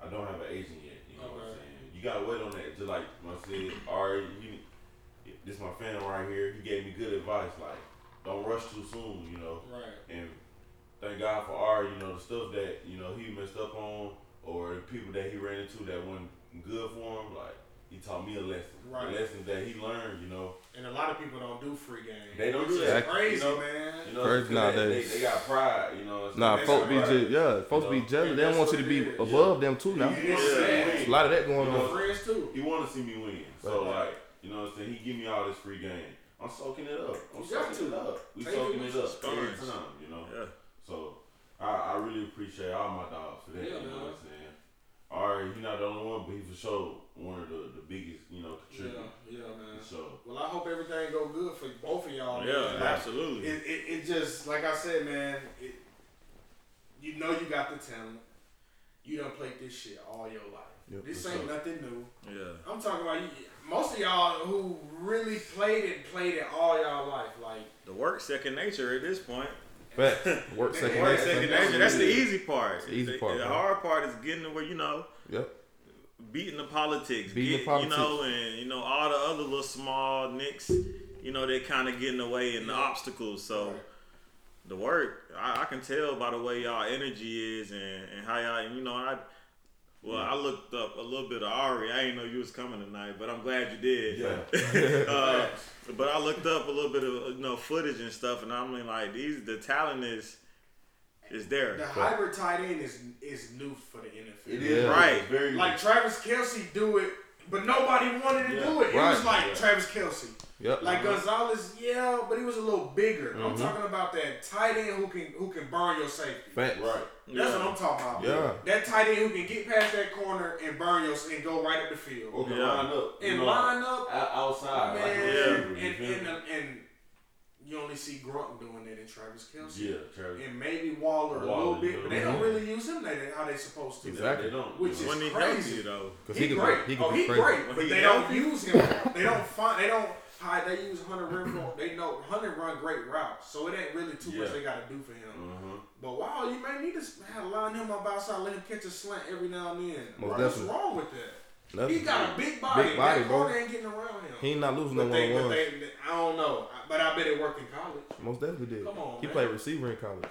I don't have an agent yet. You know what I'm saying? You gotta wait on that. Just like I said, Ari, he, this my fan right here. He gave me good advice. Like, don't rush too soon. You know, Right. and thank God for Ari. You know the stuff that you know he messed up on, or the people that he ran into that wasn't good for him. Like he taught me a lesson. Right. The lessons that he learned. You know. And a lot of people don't do free game. They don't do Which that. is crazy, You know, man. You know, Crazy because they, they, nowadays. they got pride. You know. it's- Nah, they folks got be pride. just yeah, folks be You know, jealous. and They don't want you to be it is, above them too now. It's Yeah. sad. A lot of that going You know, on. Friends too. He want to see me win. So Right. like, you know what I'm saying? He give me all this free game. I'm soaking it up. I'm got soaking it up. We Take soaking it it up every time, you know. Yeah. So I, I really appreciate all my dogs for that. Yeah, you know man. what I'm saying? Ari, he not the only one, but he for sure one of the, the biggest, you know, Yeah, contributors. yeah, man. For sure. Well, I hope everything go good for both of y'all. Yeah, man. Absolutely. It, it, it just like I said, man. It, you know you got the talent. You done played this shit all your life. Yep, this ain't sure. nothing new. Yeah. I'm talking about you, most of y'all who really played it, played it all y'all life. Like The work second nature at this point. Fact. Work second Work nature. second nature. That's the easy part. It's the easy part, The bro. hard part is getting to where you know Yep. beating the politics, Beating the politics. you know, and you know all the other little small nicks, you know, they kind of get in the way and the obstacles. So the work, I, I can tell by the way y'all energy is and, and how y'all, you know, I. Well, I looked up a little bit of Ari. I didn't know you was coming tonight, but I'm glad you did. Yeah. uh, but I looked up a little bit of you know footage and stuff, and I mean like these the talent is is there. the hybrid tight end is is new for the NFL. It is Yeah. Right. Very Like Travis Kelce do it, but nobody wanted to Yeah. do it. It was like Yeah. Travis Kelce. Yep. Like Gonzalez, yeah, but he was a little bigger. Mm-hmm. I'm talking about that tight end who can who can burn your safety. Fact. right. That's what I'm talking about. Yeah. That tight end who can get past that corner and burn your and go right up the field. Or can Yeah. line up. you And know, line up, out- outside. like a Man, and, you and, and, and you only see Gronk doing that in Travis Kelce. yeah, Travis. And maybe Waller, a little bit, but they don't really use him they, how they supposed to. Exactly. They don't. Which you is when he crazy. healthy though. Cause He, he, can great. Be, he can oh, be he crazy. great, When but he they healthy? don't use him. They don't find. They don't. How they use Hunter Renfrow. They know Hunter run great routes, so it ain't really too much they got to do for him. Uh-huh. But wow, you may need to have line him up outside, let him catch a slant every now and then. Most What's wrong with that? Nothing. He got a big body. Big body, that bro. ain't getting around him. He ain't not losing no but they, one. they, I don't know. But I bet it worked in college. Most definitely did. Come on, he man. played receiver in college.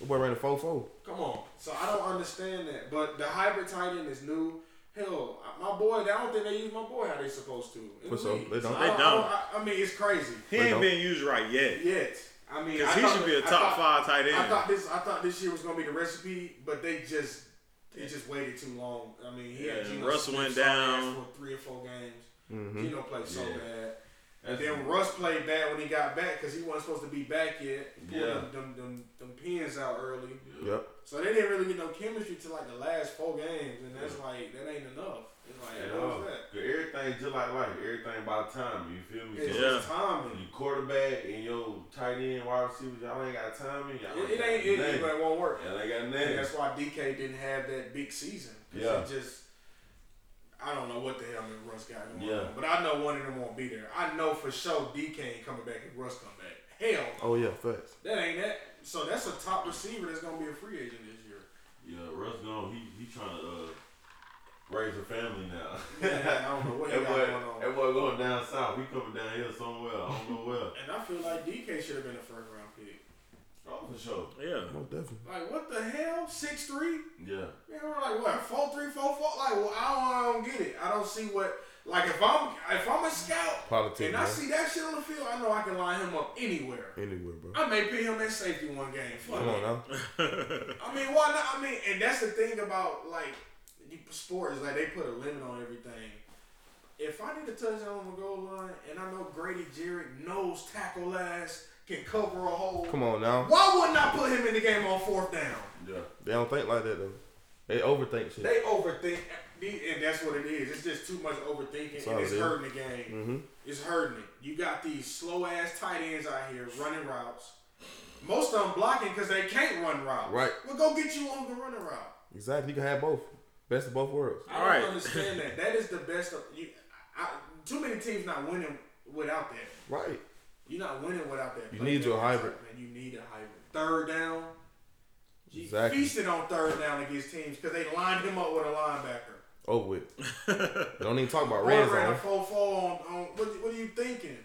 The boy ran a 4-4. Come on. So I don't understand that. But the hybrid tight end is new. Hell, my boy, I don't think they use my boy how they supposed to. in For the They don't. So They I don't. I, I mean, it's crazy. He They ain't don't. been used right yet. Yet. I mean, Cause I he thought- should be a top thought- five tight end. I thought this. I thought this year was gonna be the recipe, but they just they just waited too long. I mean, he Yeah, had Geno Russell went down. for three or four games. Mm-hmm. Geno played so Yeah. bad. And then Russ played bad when he got back because he wasn't supposed to be back yet. He pulled Yeah. them, them, them, them pins out early. Yep. So they didn't really get no chemistry to like the last four games, and that's like that ain't enough. It's like At what all. was that? Cause everything just like life, everything by time. You feel me? It's So Yeah. just timing. You quarterback and your tight end, wide receivers, y'all ain't got timing. Y'all It, it ain't. It, got it, won't work. Y'all ain't got And nothing. that's why DK didn't have that big season. Yeah. It just, I don't know what the hell me Russ got going Yeah. on, but I know one of them won't be there. I know for sure DK ain't coming back if Russ come back. Hell. Oh yeah, facts. that ain't that. So that's a top receiver that's gonna be a free agent this year. Yeah, Russ gone. He he trying to uh, raise a family now. Man, I don't know what he that got boy, going on. that boy going down south. He coming down here somewhere. I don't know where. And I feel like DK should have been a first round pick. Oh, for sure. Yeah. Most definitely. Like what the hell? Six three? Yeah. Man, we're like what? Four three, four four? Like well, I don't, I don't get it. I don't see what. Like if I'm if I'm a scout Politics, and I man. see that shit on the field, I know I can line him up anywhere. Anywhere, bro. I may put him at safety one game. Fuck Come on now. I mean, why not? I mean, and that's the thing about like you- sports, like they put a limit on everything. If I need a touchdown on the goal line, and I know Grady Jarrett knows tackle ass can cover a hole, Come on now. why wouldn't I put him in the game on fourth down? Yeah. They don't think like that though. They overthink shit. They overthink, and that's what it is. It's just too much overthinking, and it's it is. hurting the game. mm-hmm. It's hurting it. You got these slow ass tight ends out here running routes. Most of them blocking because they can't run routes. Right. Well, go get you on the running route. Exactly. You can have both. Best of both worlds. I don't Right. understand that. That is the best of you. I, too many teams not winning without that. Right. You're not winning without that. You need your defense, hybrid. Man, you need a hybrid. Third down. You Exactly. feasted on third down against teams because they lined him up with a linebacker. Over with. don't even talk about Or red ran a zone. four four on, on what, what are you thinking?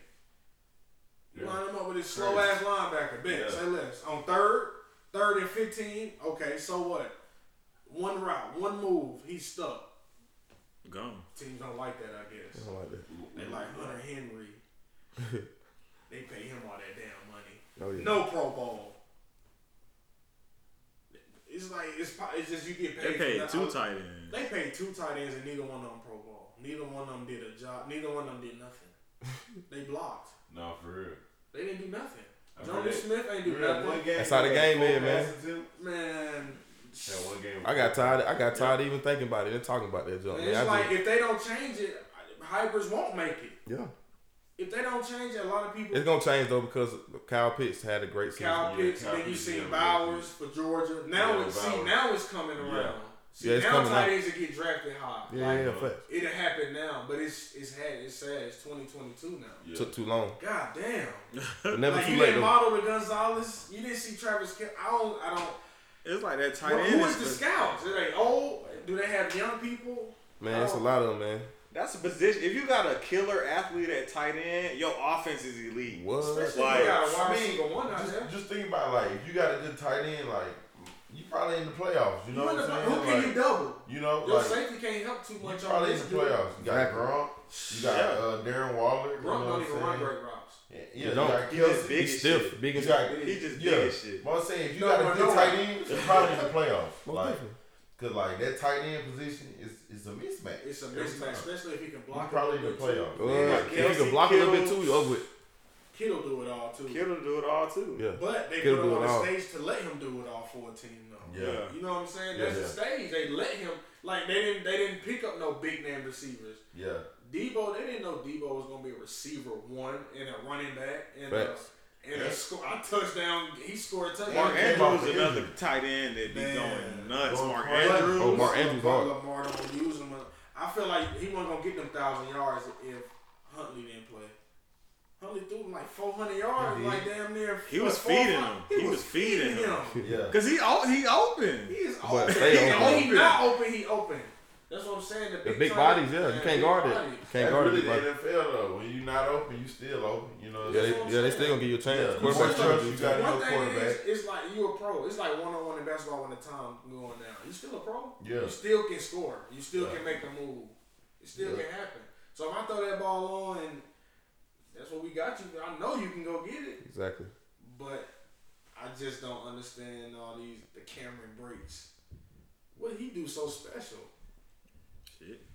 You Yeah. line him up with his slow ass linebacker. Ben, Yeah. say less. On third, Third and fifteen. Okay, so what? One route, one move, he's stuck. Gone. Teams don't like that, I guess. I don't like that. They like Hunter Henry. they pay him all that damn money. Oh, yeah. No Pro Bowl. It's like it's it's just you get They paid. paid for two that. tight ends. They paid two tight ends and neither one of them Pro Bowl. Neither one of them did a job. Neither one of them did nothing. they blocked. No, for real. They didn't do nothing. I Jonnu. Smith ain't do You one nothing. game That's how the game four is, man. pass? Man, Had one game. I got tired. I got tired of even thinking about it and talking about that junk. man, Man, it's I like just- if they don't change it, Hypers won't make it. yeah, If they don't change it, a lot of people. it's gonna change though because Kyle Pitts had a great season. Kyle Yeah, Pitts, Kyle then you Pitts, see yeah, Bowers for Georgia. Now Yeah, it's see now it's coming around. Yeah. See Yeah, it's now tight ends that get drafted high. Yeah, Like, yeah, facts. It happened now, but it's it's had it's sad. It's 2022 now. Yeah. Took too long, God damn. but never like too you late didn't though. model with Gonzalez. You didn't see Travis. Ke- I don't. I don't. It's like that tight Who- end. who is is the the- scouts? Are they old? Do they have young people? Man, it's a lot of them, man. That's a position. If you got a killer athlete at tight end, your offense is elite. What? Especially Like, if you got a I wide receiver one out just, there. just think about like if you got a good tight end, like you probably in the playoffs. You know You what I'm saying? who saying? can Like, you double? you know, Your like safety can't help too you much on probably in the playoffs. You got Exactly. Gronk, you got Yeah. uh, Darren Waller. You Gronk know don't even I'm run great routes. Yeah, You you don't. got He just Kelce. big He's stiff, shit. big You as got He just yeah. big as shit. But I'm saying if you No, got a good no. tight end, you're probably in the playoffs. Like, cause like that tight end position is is a mismatch. It's a mismatch, especially if he can You block. probably a in the little bit, too. playoffs. Man, if you Kelce can block a little bit kills- too, you over with. Kittle do it all too. Kittle do it all too. Yeah. But they Kittle put him on the all. stage to let him do it all for a team though. Yeah. You know what I'm saying? Yeah, That's the yeah. stage. They let him like they didn't they didn't pick up no big name receivers. Yeah. Deebo, they didn't know Deebo was gonna be a receiver one and a running back and a, Facts. And a, sco- a touchdown. He scored a touchdown. Mark Andrews the another injury. tight end that be Man. going nuts. Going Mark crazy. Andrews. Oh, Mark Andrews hard. Lamar don't use him. I feel like he wasn't gonna get them thousand yards if Huntley didn't play. Huntley threw him like 400 yards, He like damn near. He was feeding him. He was feeding him. Yeah. Cause he o- he open. He is open. stay He, open. when he not open, he open. That's what I'm saying. The The big, big tight- bodies, yeah, you can't big guard it. bodies. Can't That's guard really it. the Like, NFL though. When you're not open, you still open. You know. yeah, what I'm they, saying? yeah, they still gonna give you a chance. Yeah, Quarterback more trust you give you a got. One your thing is, it's like you a pro. It's like one on one in basketball when the time going down. You still a pro. Yeah. You still can score. You still Yeah. can make a move. It still Yeah. can happen. So if I throw that ball on and that's what we got you, I know you can go get it. Exactly. But I just don't understand all these the Cameron Brates. What did he do so special?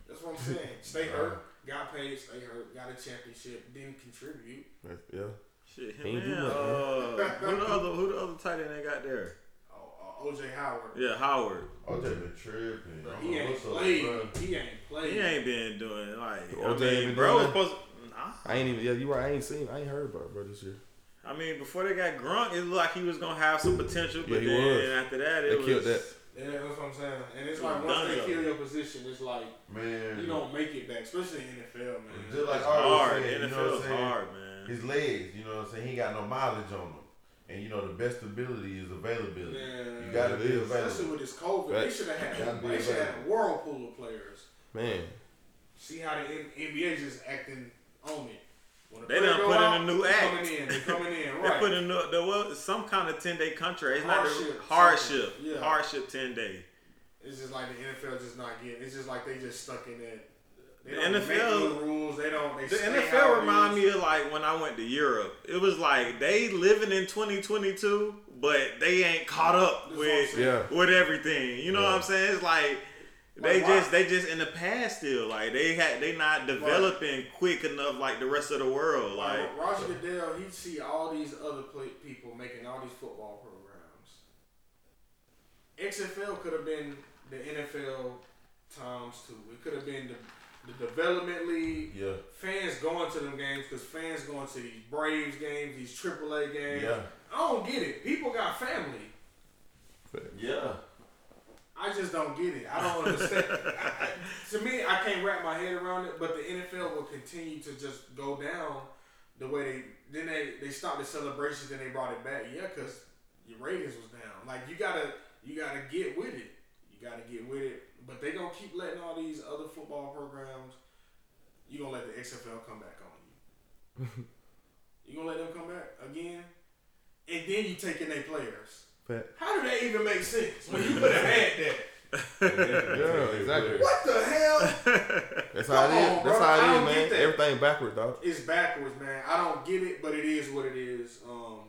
Shit. That's what I'm saying. Stay hurt, got paid, stay hurt, got a championship, didn't contribute. That's- Yeah. Shit, him do man. Uh, who the other who the other tight end they got there? Oh, uh, OJ Howard. Yeah, Howard. OJ been tripping. But he ain't what's up, played. bro. He ain't played. He ain't been doing like. I OJ ain't mean, been bro was doing supposed. Nah. I ain't even. Yeah, you right. I ain't seen. I ain't heard about it, bro this year. I mean, before they got Gronk, it looked like he was gonna have some potential, but Yeah, he then was. after that, it They was killed that. Yeah, that's what I'm saying. And it's like once they done kill your position, it's like Man. you don't make it back, especially in NFL, man. Just like It's I always hard. said, you know NFL what I'm is saying? hard, man. His legs, you know what I'm saying? He ain't got no mileage on them. And you know the best ability is availability. Man. You gotta It be is. Especially with this COVID, Right. they should have Gotta had be they should have had a whirlpool of players. Man, See how the NBA just acting on it. When a They player done go put in a new they act. Coming in, they coming in, They right? put in the, the well, some kind of ten day contract. It's not the Hardship. hardship. Yeah. Hardship ten day. It's just like the NFL just not getting. It's just like they just stuck in that. The NFL new rules. They don't. They The NFL it remind me of like when I went to Europe. It was like they living in 2022, but they ain't caught up That's with. Yeah. with everything. You know what I'm saying? It's like they Like, why- just they just in the past still. Like they had they not developing quick enough like the rest of the world. Like Like Roger Goodell, he see all these other play, people making all these football programs. XFL could have been the NFL times two. It could have been the, the development league. Yeah. Fans going to them games because fans going to these Braves games, these AAA games. Yeah. I don't get it. People got family. Yeah. I just don't get it. I don't understand. I, I- to me, I can't wrap my head around it. But the NFL will continue to just go down the way they. Then they they stopped the celebrations. Then they brought it back. Yeah, because your ratings was down. Like you gotta you gotta get with it. You gotta get with it. But they gonna keep letting all these other football programs. You gonna let the XFL come back on you. you gonna let them come back again, and then you taking their players. Fact. How did that even make sense when you could have had that? Yeah, exactly. What the hell? That's how it is. On, That's how I it don't is, man. Everything backwards, dog. It's backwards, man. I don't get it, but it is what it is. Um,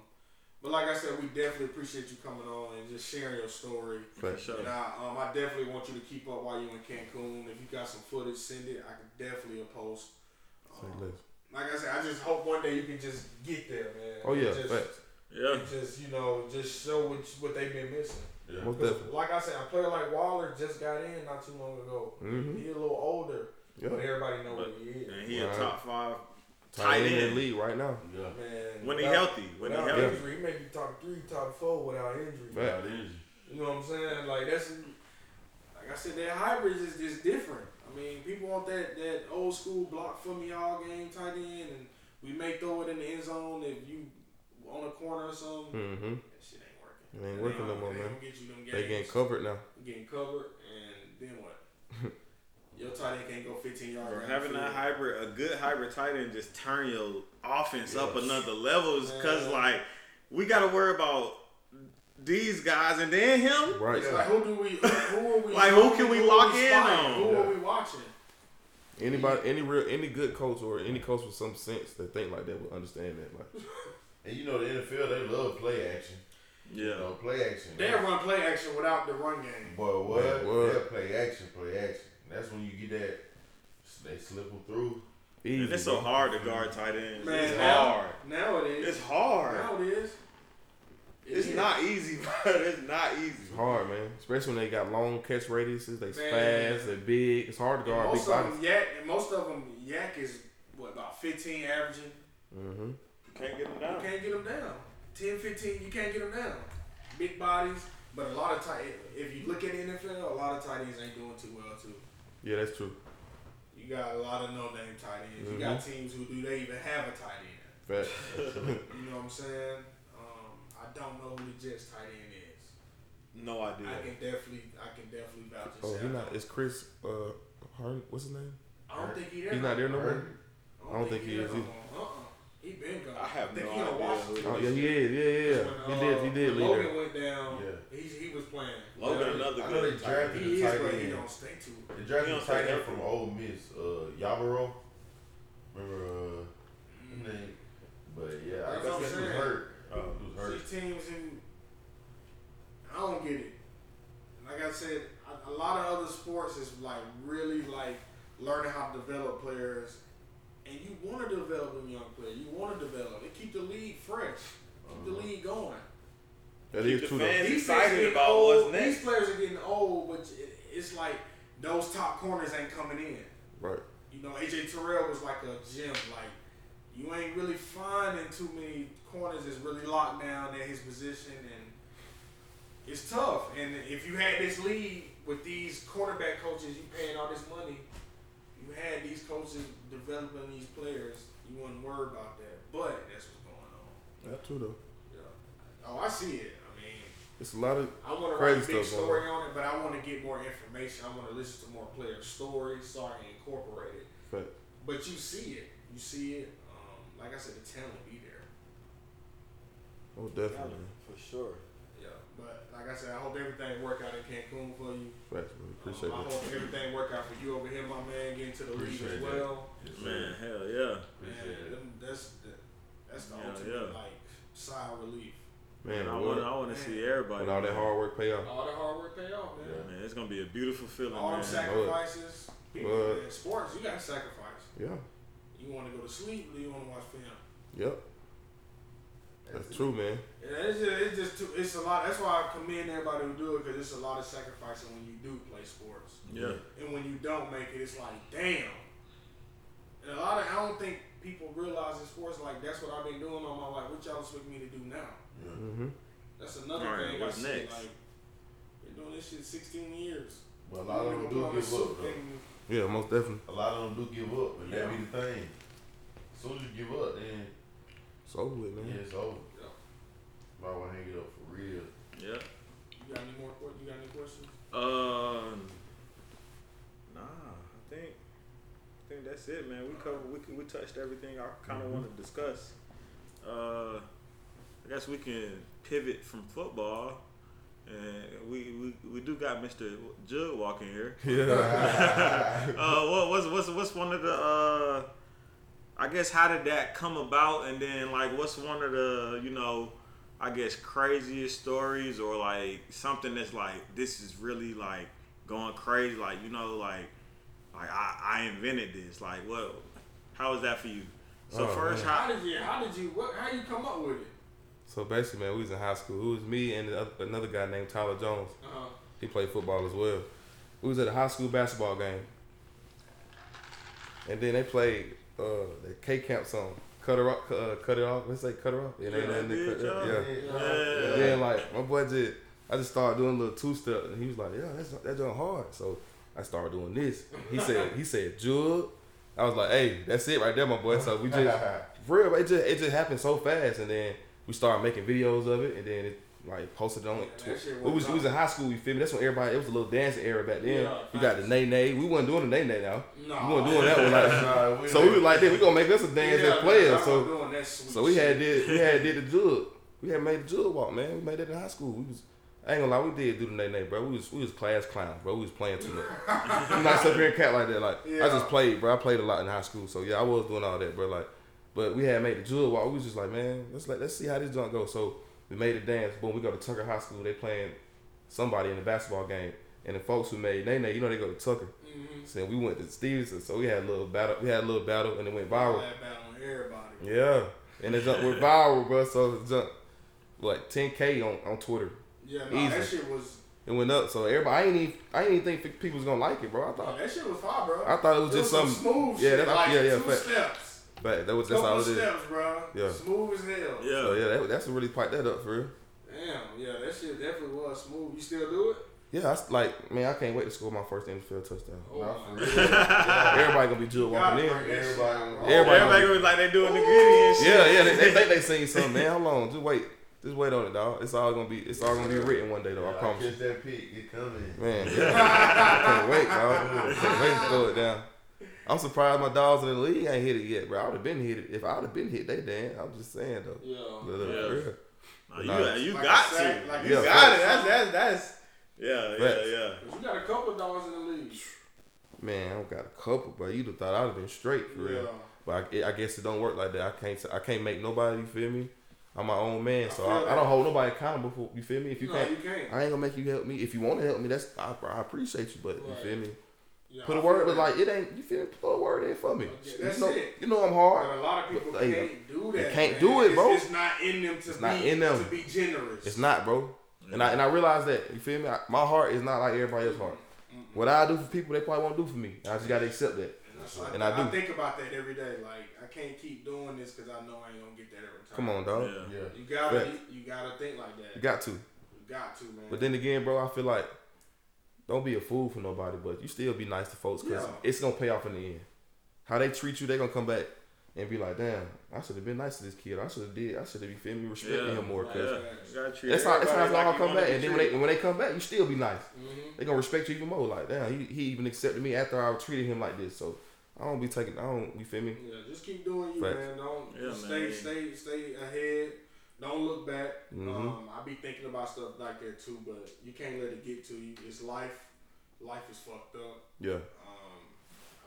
but like I said, we definitely appreciate you coming on and just sharing your story. Fact. Sure. And I, um, I definitely want you to keep up while you're in Cancun. If you got some footage, send it. I can definitely post. Say less. Like I said, I just hope one day you can just get there, man. Oh yeah, just, facts. Yeah. and just you know, just show what what they've been missing. Yeah. Most 'Cause definitely. Like I said, a player like Waller just got in not too long ago. Mhm. He a little older, Yeah. but everybody know But- what he is. And he a top five Tight tight end in end. the league right now. Yeah. Man, When he healthy. When he healthy. injury, he may be top three, top four without injury. Fact. Got injured. You know what I'm saying? Like that's like I said, that hybrid is is different. I mean, people want that that old school block for me all game tight end, and we may throw it in the end zone if you on a corner or something. Mm-hmm. That shit ain't working. It ain't working no more, man. Gonna get you them games. They getting covered now. getting covered, and then what? Your tight end can't go 15 yards. Bro, down having the that hybrid, a good hybrid tight end, just turn your offense up another level. Is Because like we got to worry about these guys and then him. Right. It's like who do we? Who, who are we? Like, who can we are lock in on? Who Yeah. are we watching? Anybody, any real, any good coach or any coach with some sense that think like that would understand that. Like, And you know the NFL, they love play action. You Yeah. know, play action. They'll run play action without the run game. Boy, what? Man, what? They'll play action, play action. That's when you get that. They slip them through. easy. And it's so hard to guard tight ends. Man, it's now, hard. now it is. It's hard. Now it is. It It's is. not easy, but it's not easy. It's hard, man. Especially when they got long catch radiuses. They Man. fast. They big. It's hard to And guard big most of bodies. them, YAC, and most of them, YAC is what about 15 averaging. Mm-hmm. Can't get them You can't get them down. 10, 15, you can't get them down. Big bodies, but a lot of tight. If you look at the NFL, a lot of tight ends ain't doing too well too. Yeah, that's true. You got a lot of no name tight ends. You got teams who do they even have a tight end. Fact. You know what I'm saying? Um, I don't know who the Jets tight end is. No idea. I can definitely, I can definitely vouch. and oh, say he I not. don't. It's Chris. Uh, Hearn. What's his name? I don't think he there. He's not there no more. I I don't think he there is no either. Uh-uh. He been gone. I have think no idea Washington. Oh yeah, he is. Yeah, yeah, yeah. When, He did. He uh, did Logan there. went down. Yeah. He's, he was playing. Logan, Yeah, another I know good tight drafted He a is, tight but he don't stay to it. They drafted don't a tight end from Ole Miss, uh, Yabaro. Remember, uh, his name? But yeah, I That's what I'm guess he was hurt. Oh. He was hurt. These teams who I don't get it. Like I said, a, a lot of other sports is like really like learning how to develop players, and you want to develop them young players. You want to develop. and keep the league fresh, keep the uh-huh. league going. That Keep is the true fans- These excited players getting about old. what's next. These players are getting old, but it's like those top corners ain't coming in. Right. You know, AJ Terrell was like a gem. Like you ain't really finding too many corners that's really locked down at his position, and it's tough. And if you had this league with these cornerback coaches, you paying all this money, you had these coaches developing these players, you wouldn't worry about that. But that's what's going on. That's true though. Yeah. Oh, I see it. I mean. It's a lot of I want to Crazy write a big stuff story on it, but I want to get more information. I want to listen to more player stories so I can incorporate it. fact. But you see it. You see it. Um, like I said, the talent be there. Oh, definitely. For sure. Yeah. But like I said, I hope everything work out in Cancun for you. Facts. man. Appreciate um, I hope everything work out for you over here, my man, getting to the league as well. Yes, sir. Man, hell yeah. Man, them- that's the, that's the Yeah, ultimate yeah. like sigh of relief. Man, I want, I want to see everybody. When all that hard work pay off. All the hard work pay off, man. Man, it's gonna be a beautiful feeling, All them man. sacrifices. People, But- man, sports, you got to sacrifice. Yeah. You want to go to sleep or you want to watch film? Yep. That's true, man. Yeah, it's just, it's just too, it's a lot. That's why I commend everybody who do it because it's a lot of sacrificing when you do play sports, Yeah. and when you don't make it, it's like damn. And a lot of I don't think people realize in sports like that's what I've been doing all my life. What y'all expect me to do now? Mm-hmm. That's another Alright, thing. what's I see, next? Like been doing this shit 16 years. But a lot of them do put give up, Yeah, most definitely. A lot of them do give up, and that Yeah. be the thing. As soon as you give up, then It's over with, man. yeah, it's over. Yeah. Might want to hang it up for real. Yeah. You got any more? You got any questions? Um. Nah, I think. I think that's it, man. We covered. We we touched everything I kind of want to discuss. Uh, I guess we can pivot from football And we, we, we do got Mr. Jug walking here. Yeah. uh, what, what's what's what's one of the uh, I guess how did that come about, and then like what's one of the you know, I guess craziest stories or like something that's like this is really like going crazy, like you know like like I, I invented this, like what? How was that for you? So Oh, first. How how? did you? How did you? What? How you come up with it? so basically, man, we was in high school. It was me and another guy named Tyler Jones. Uh, He played football as well. We was at a high school basketball game, and then they played uh, the K Camp song, "Cut Her Off." Uh, cut it off. Let's say "Cut Her Off." Yeah, Yeah, bitch, cut- y'all. yeah. Yeah. And then like my boy did, I just started doing a little two step, and he was like, "Yeah, that's that's done hard." So I started doing this. He said, he said, "Jug." I was like, "Hey, that's it right there, my boy." So we just, real, it just it just happened so fast, and then we started making videos of it, and then it like posted on it. that We was we was in high school. You feel me? That's when everybody. It was a little dancing era back then. Yeah, we got the nay nay. We wasn't doing the nay nay now. No. We weren't doing that one. Like, Nah, we so we was like, "Then we gonna make us a dance Yeah, as players." I'm So that so we had did we had did the jug. We had made the jug walk, man. We made it in high school. We was I ain't gonna lie, we did do the nay nay, bro. We was we was class clowns, bro. We was playing too much. I'm not sitting here and cat like that. Like I just played, bro. I played a lot in high school, so yeah, I was doing all that, bro. Like, but we had made the jug walk. We was just like, man, let's let let's see how this junk goes. So we made a dance. Boom, we go to Tucker High School. They playing somebody in the basketball game, and the folks who made nay, you know, they go to Tucker. Mhm. So we went to Stephenson, so we had a little battle. We had a little battle, and it went viral. Yeah, and it jump went viral, bro. So it jumped what 10k on, on Twitter. Yeah, no, that shit was. It went up. So everybody, I ain't even, I ain't even think people was gonna like it, bro. I thought, that shit was fire, bro. I thought it was just some some, smooth yeah, shit. that's- like yeah, yeah, two fact. steps. But that was that's Couple all it is. steps, bro. Yeah. Smooth as hell. Yeah. So yeah, that, that's what really piped that up for real. Damn, yeah, that shit definitely was smooth. You still do it? Yeah, I s like, man, I can't wait to score my first NFL touchdown. Oh, Nah, for real. Yeah. Everybody gonna be Jill walking in. bring that shit Everybody- out. Everybody- Everybody was like they doing the gritty and shit. Yeah, yeah, they, they think they seen something, man. Hold on, just wait, just wait on it, dog. It's all gonna be, it's all gonna be written one day, though. I promise. you. Catch that pick, it coming. Man, yeah. I can't wait, dog. Can't wait to throw it down. I'm surprised my dogs in the league ain't hit it yet, bro. I would have been hit it. If I would have been hit, they damn. I'm just saying though. Yeah. But, uh, Yeah. for real. Nah, Nah. you you Like got said, to. like you Yeah, got facts. it. That's that's that's. Yeah, yeah, Facts. yeah. You got a couple dogs in the league. Man, I got a couple, but you'd have thought I'd have been straight for real. Yeah. But I, I guess it don't work like that. I can't. I can't make nobody. You feel me? I'm my own man, so I I, I don't hold nobody accountable for. You feel me? If you no, can't, you can't. I ain't gonna make you help me. If you want to help me, that's I, I appreciate you. But you feel me? Yeah, Put I a word, but like it ain't. You feel me? Put a word in for me. Yeah, you that's know, it. you know I'm But hard. a lot of people But they- can't do that. they can't man. do it, bro. It's, it's not in them to It's be not in them. to be generous. It's not, bro. And I and I realize that. You feel me? I, my heart is not like everybody else's heart. What I do for people, they probably won't do for me. I just gotta accept that. And, And I do. I think about that every day. Like I can't keep doing this because I know I ain't gonna get that every time. Come on, dog. Yeah. Yeah. You gotta, you, you gotta think like that. You got to. You got to, man. But then again, bro, I feel like don't be a fool for nobody, but you still be nice to folks because Yeah. it's gonna pay off in the end. How they treat you, they gonna come back and be like, damn, I should have been nice to this kid. I should have did. I should have, you feel me, respecting Yeah. him more. Yeah. Cause You gotta that's how that's how everybody it's like all come back. And then when they when they come back, you still be nice. Mhm. They gonna respect you even more. Like, damn, he, he even accepted me after I treated him like this. So I don't be taking. I don't. You feel me? Yeah, just keep doing you, Facts. man. Don't Yeah, just man. stay, stay, stay ahead. Don't look back. Mhm. Um, I be thinking about stuff like that too, but you can't let it get to you. It's life. Life is fucked up. Yeah. Um,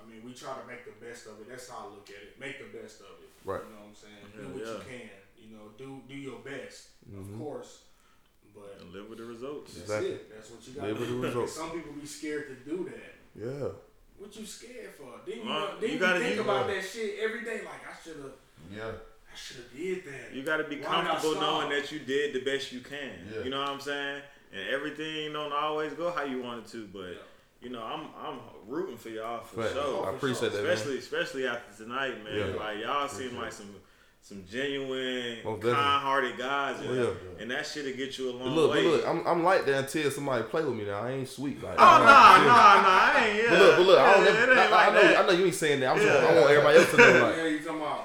I mean, we try to make the best of it. That's how I look at it. Make the best of it. Right. You know what I'm saying? Yeah, do what yeah. you can. You know, do do your best, Mhm. of course. But And live with the results. that's Exactly. it. That's what you got. Live with the results. Some people be scared to do that. Yeah. What you scared for? Then you, Well, then you you, gotta- think about that shit every day. Like I should have. Yeah. I should have did that. You got to be Why comfortable knowing that you did the best you can. Yeah. You know what I'm saying? And everything don't always go how you want it to, but Yeah. you know, I'm I'm rooting for y'all for Facts. sure. I appreciate that, man. especially especially after tonight, man. Yeah. Like y'all seem like some some genuine, Most kind-hearted guys, and, Oh, yeah. and that shit'll get you a long look, way. but look, I'm, I'm like that until somebody play with me. Now I ain't sweet. Like, oh no, no, no, I ain't. Yeah. But look, but look, I don't Yeah, never, it I, ain't I, know. I know you ain't saying that. I'm just, I want everybody else to know. Like,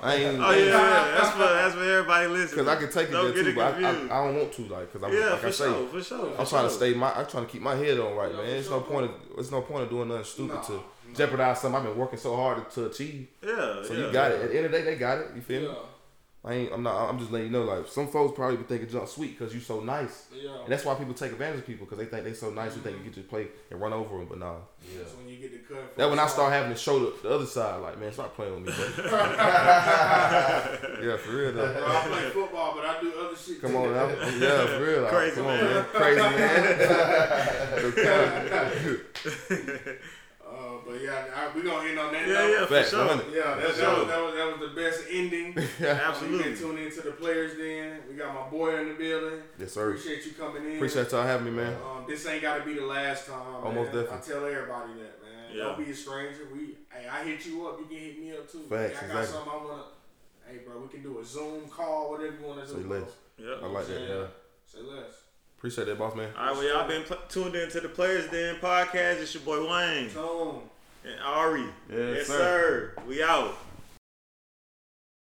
I ain't. Oh yeah, yeah, that's for that's for everybody listening. Because I can take it Don't there too, it but I, I. I don't want to, like, because I'm, yeah, like for I say, sure, for sure. I'm for trying to stay my, I'm trying to keep my head on right, Yeah, man. It's sure. no point of, it's no point of doing nothing stupid Nah, to nah. jeopardize something I've been working so hard to, to achieve. Yeah, So yeah. you got it. At the end of the day, they got it. You feel me? I ain't. I'm not. I'm just letting you know. Like some folks probably would think it's junk sweet because you're so nice, Yeah. and that's why people take advantage of people because they think they're so nice. You think you can just play and run over them, but nah. Yeah. That's when you get the cut. That when I start having to show the, the other side. Like man, stop playing with me, bro. yeah, for real though. Bro, I play football, but I do other shit. Come too. on, now. yeah, for real. Like, Crazy come man. on, man. Crazy man. Uh, but yeah, I, we gonna end on that Yeah, note. yeah, for Facts, sure. 100. Yeah, that, For that, sure. was, that, was, that was the best ending. Absolutely. You can tune into the players then. We got my boy in the building. yes, sir. Appreciate you coming in. Appreciate y'all having me, man. Um, this ain't got to be the last time. Oh, man. definitely. I tell everybody that, man. Yeah. Don't be a stranger. We, hey, I hit you up. You can hit me up too. Facts, hey, I got exactly. something I wanna. Hey, bro, we can do a Zoom call, whatever you wanna do. Say bro. less. Yep. I like that. Yeah. Yeah. Say less. Appreciate that, boss man. All right, well, y'all been pl- tuned into the Players Den podcast. It's your boy Wayne Zoom. and Ari. Yes, yes sir. sir. We out.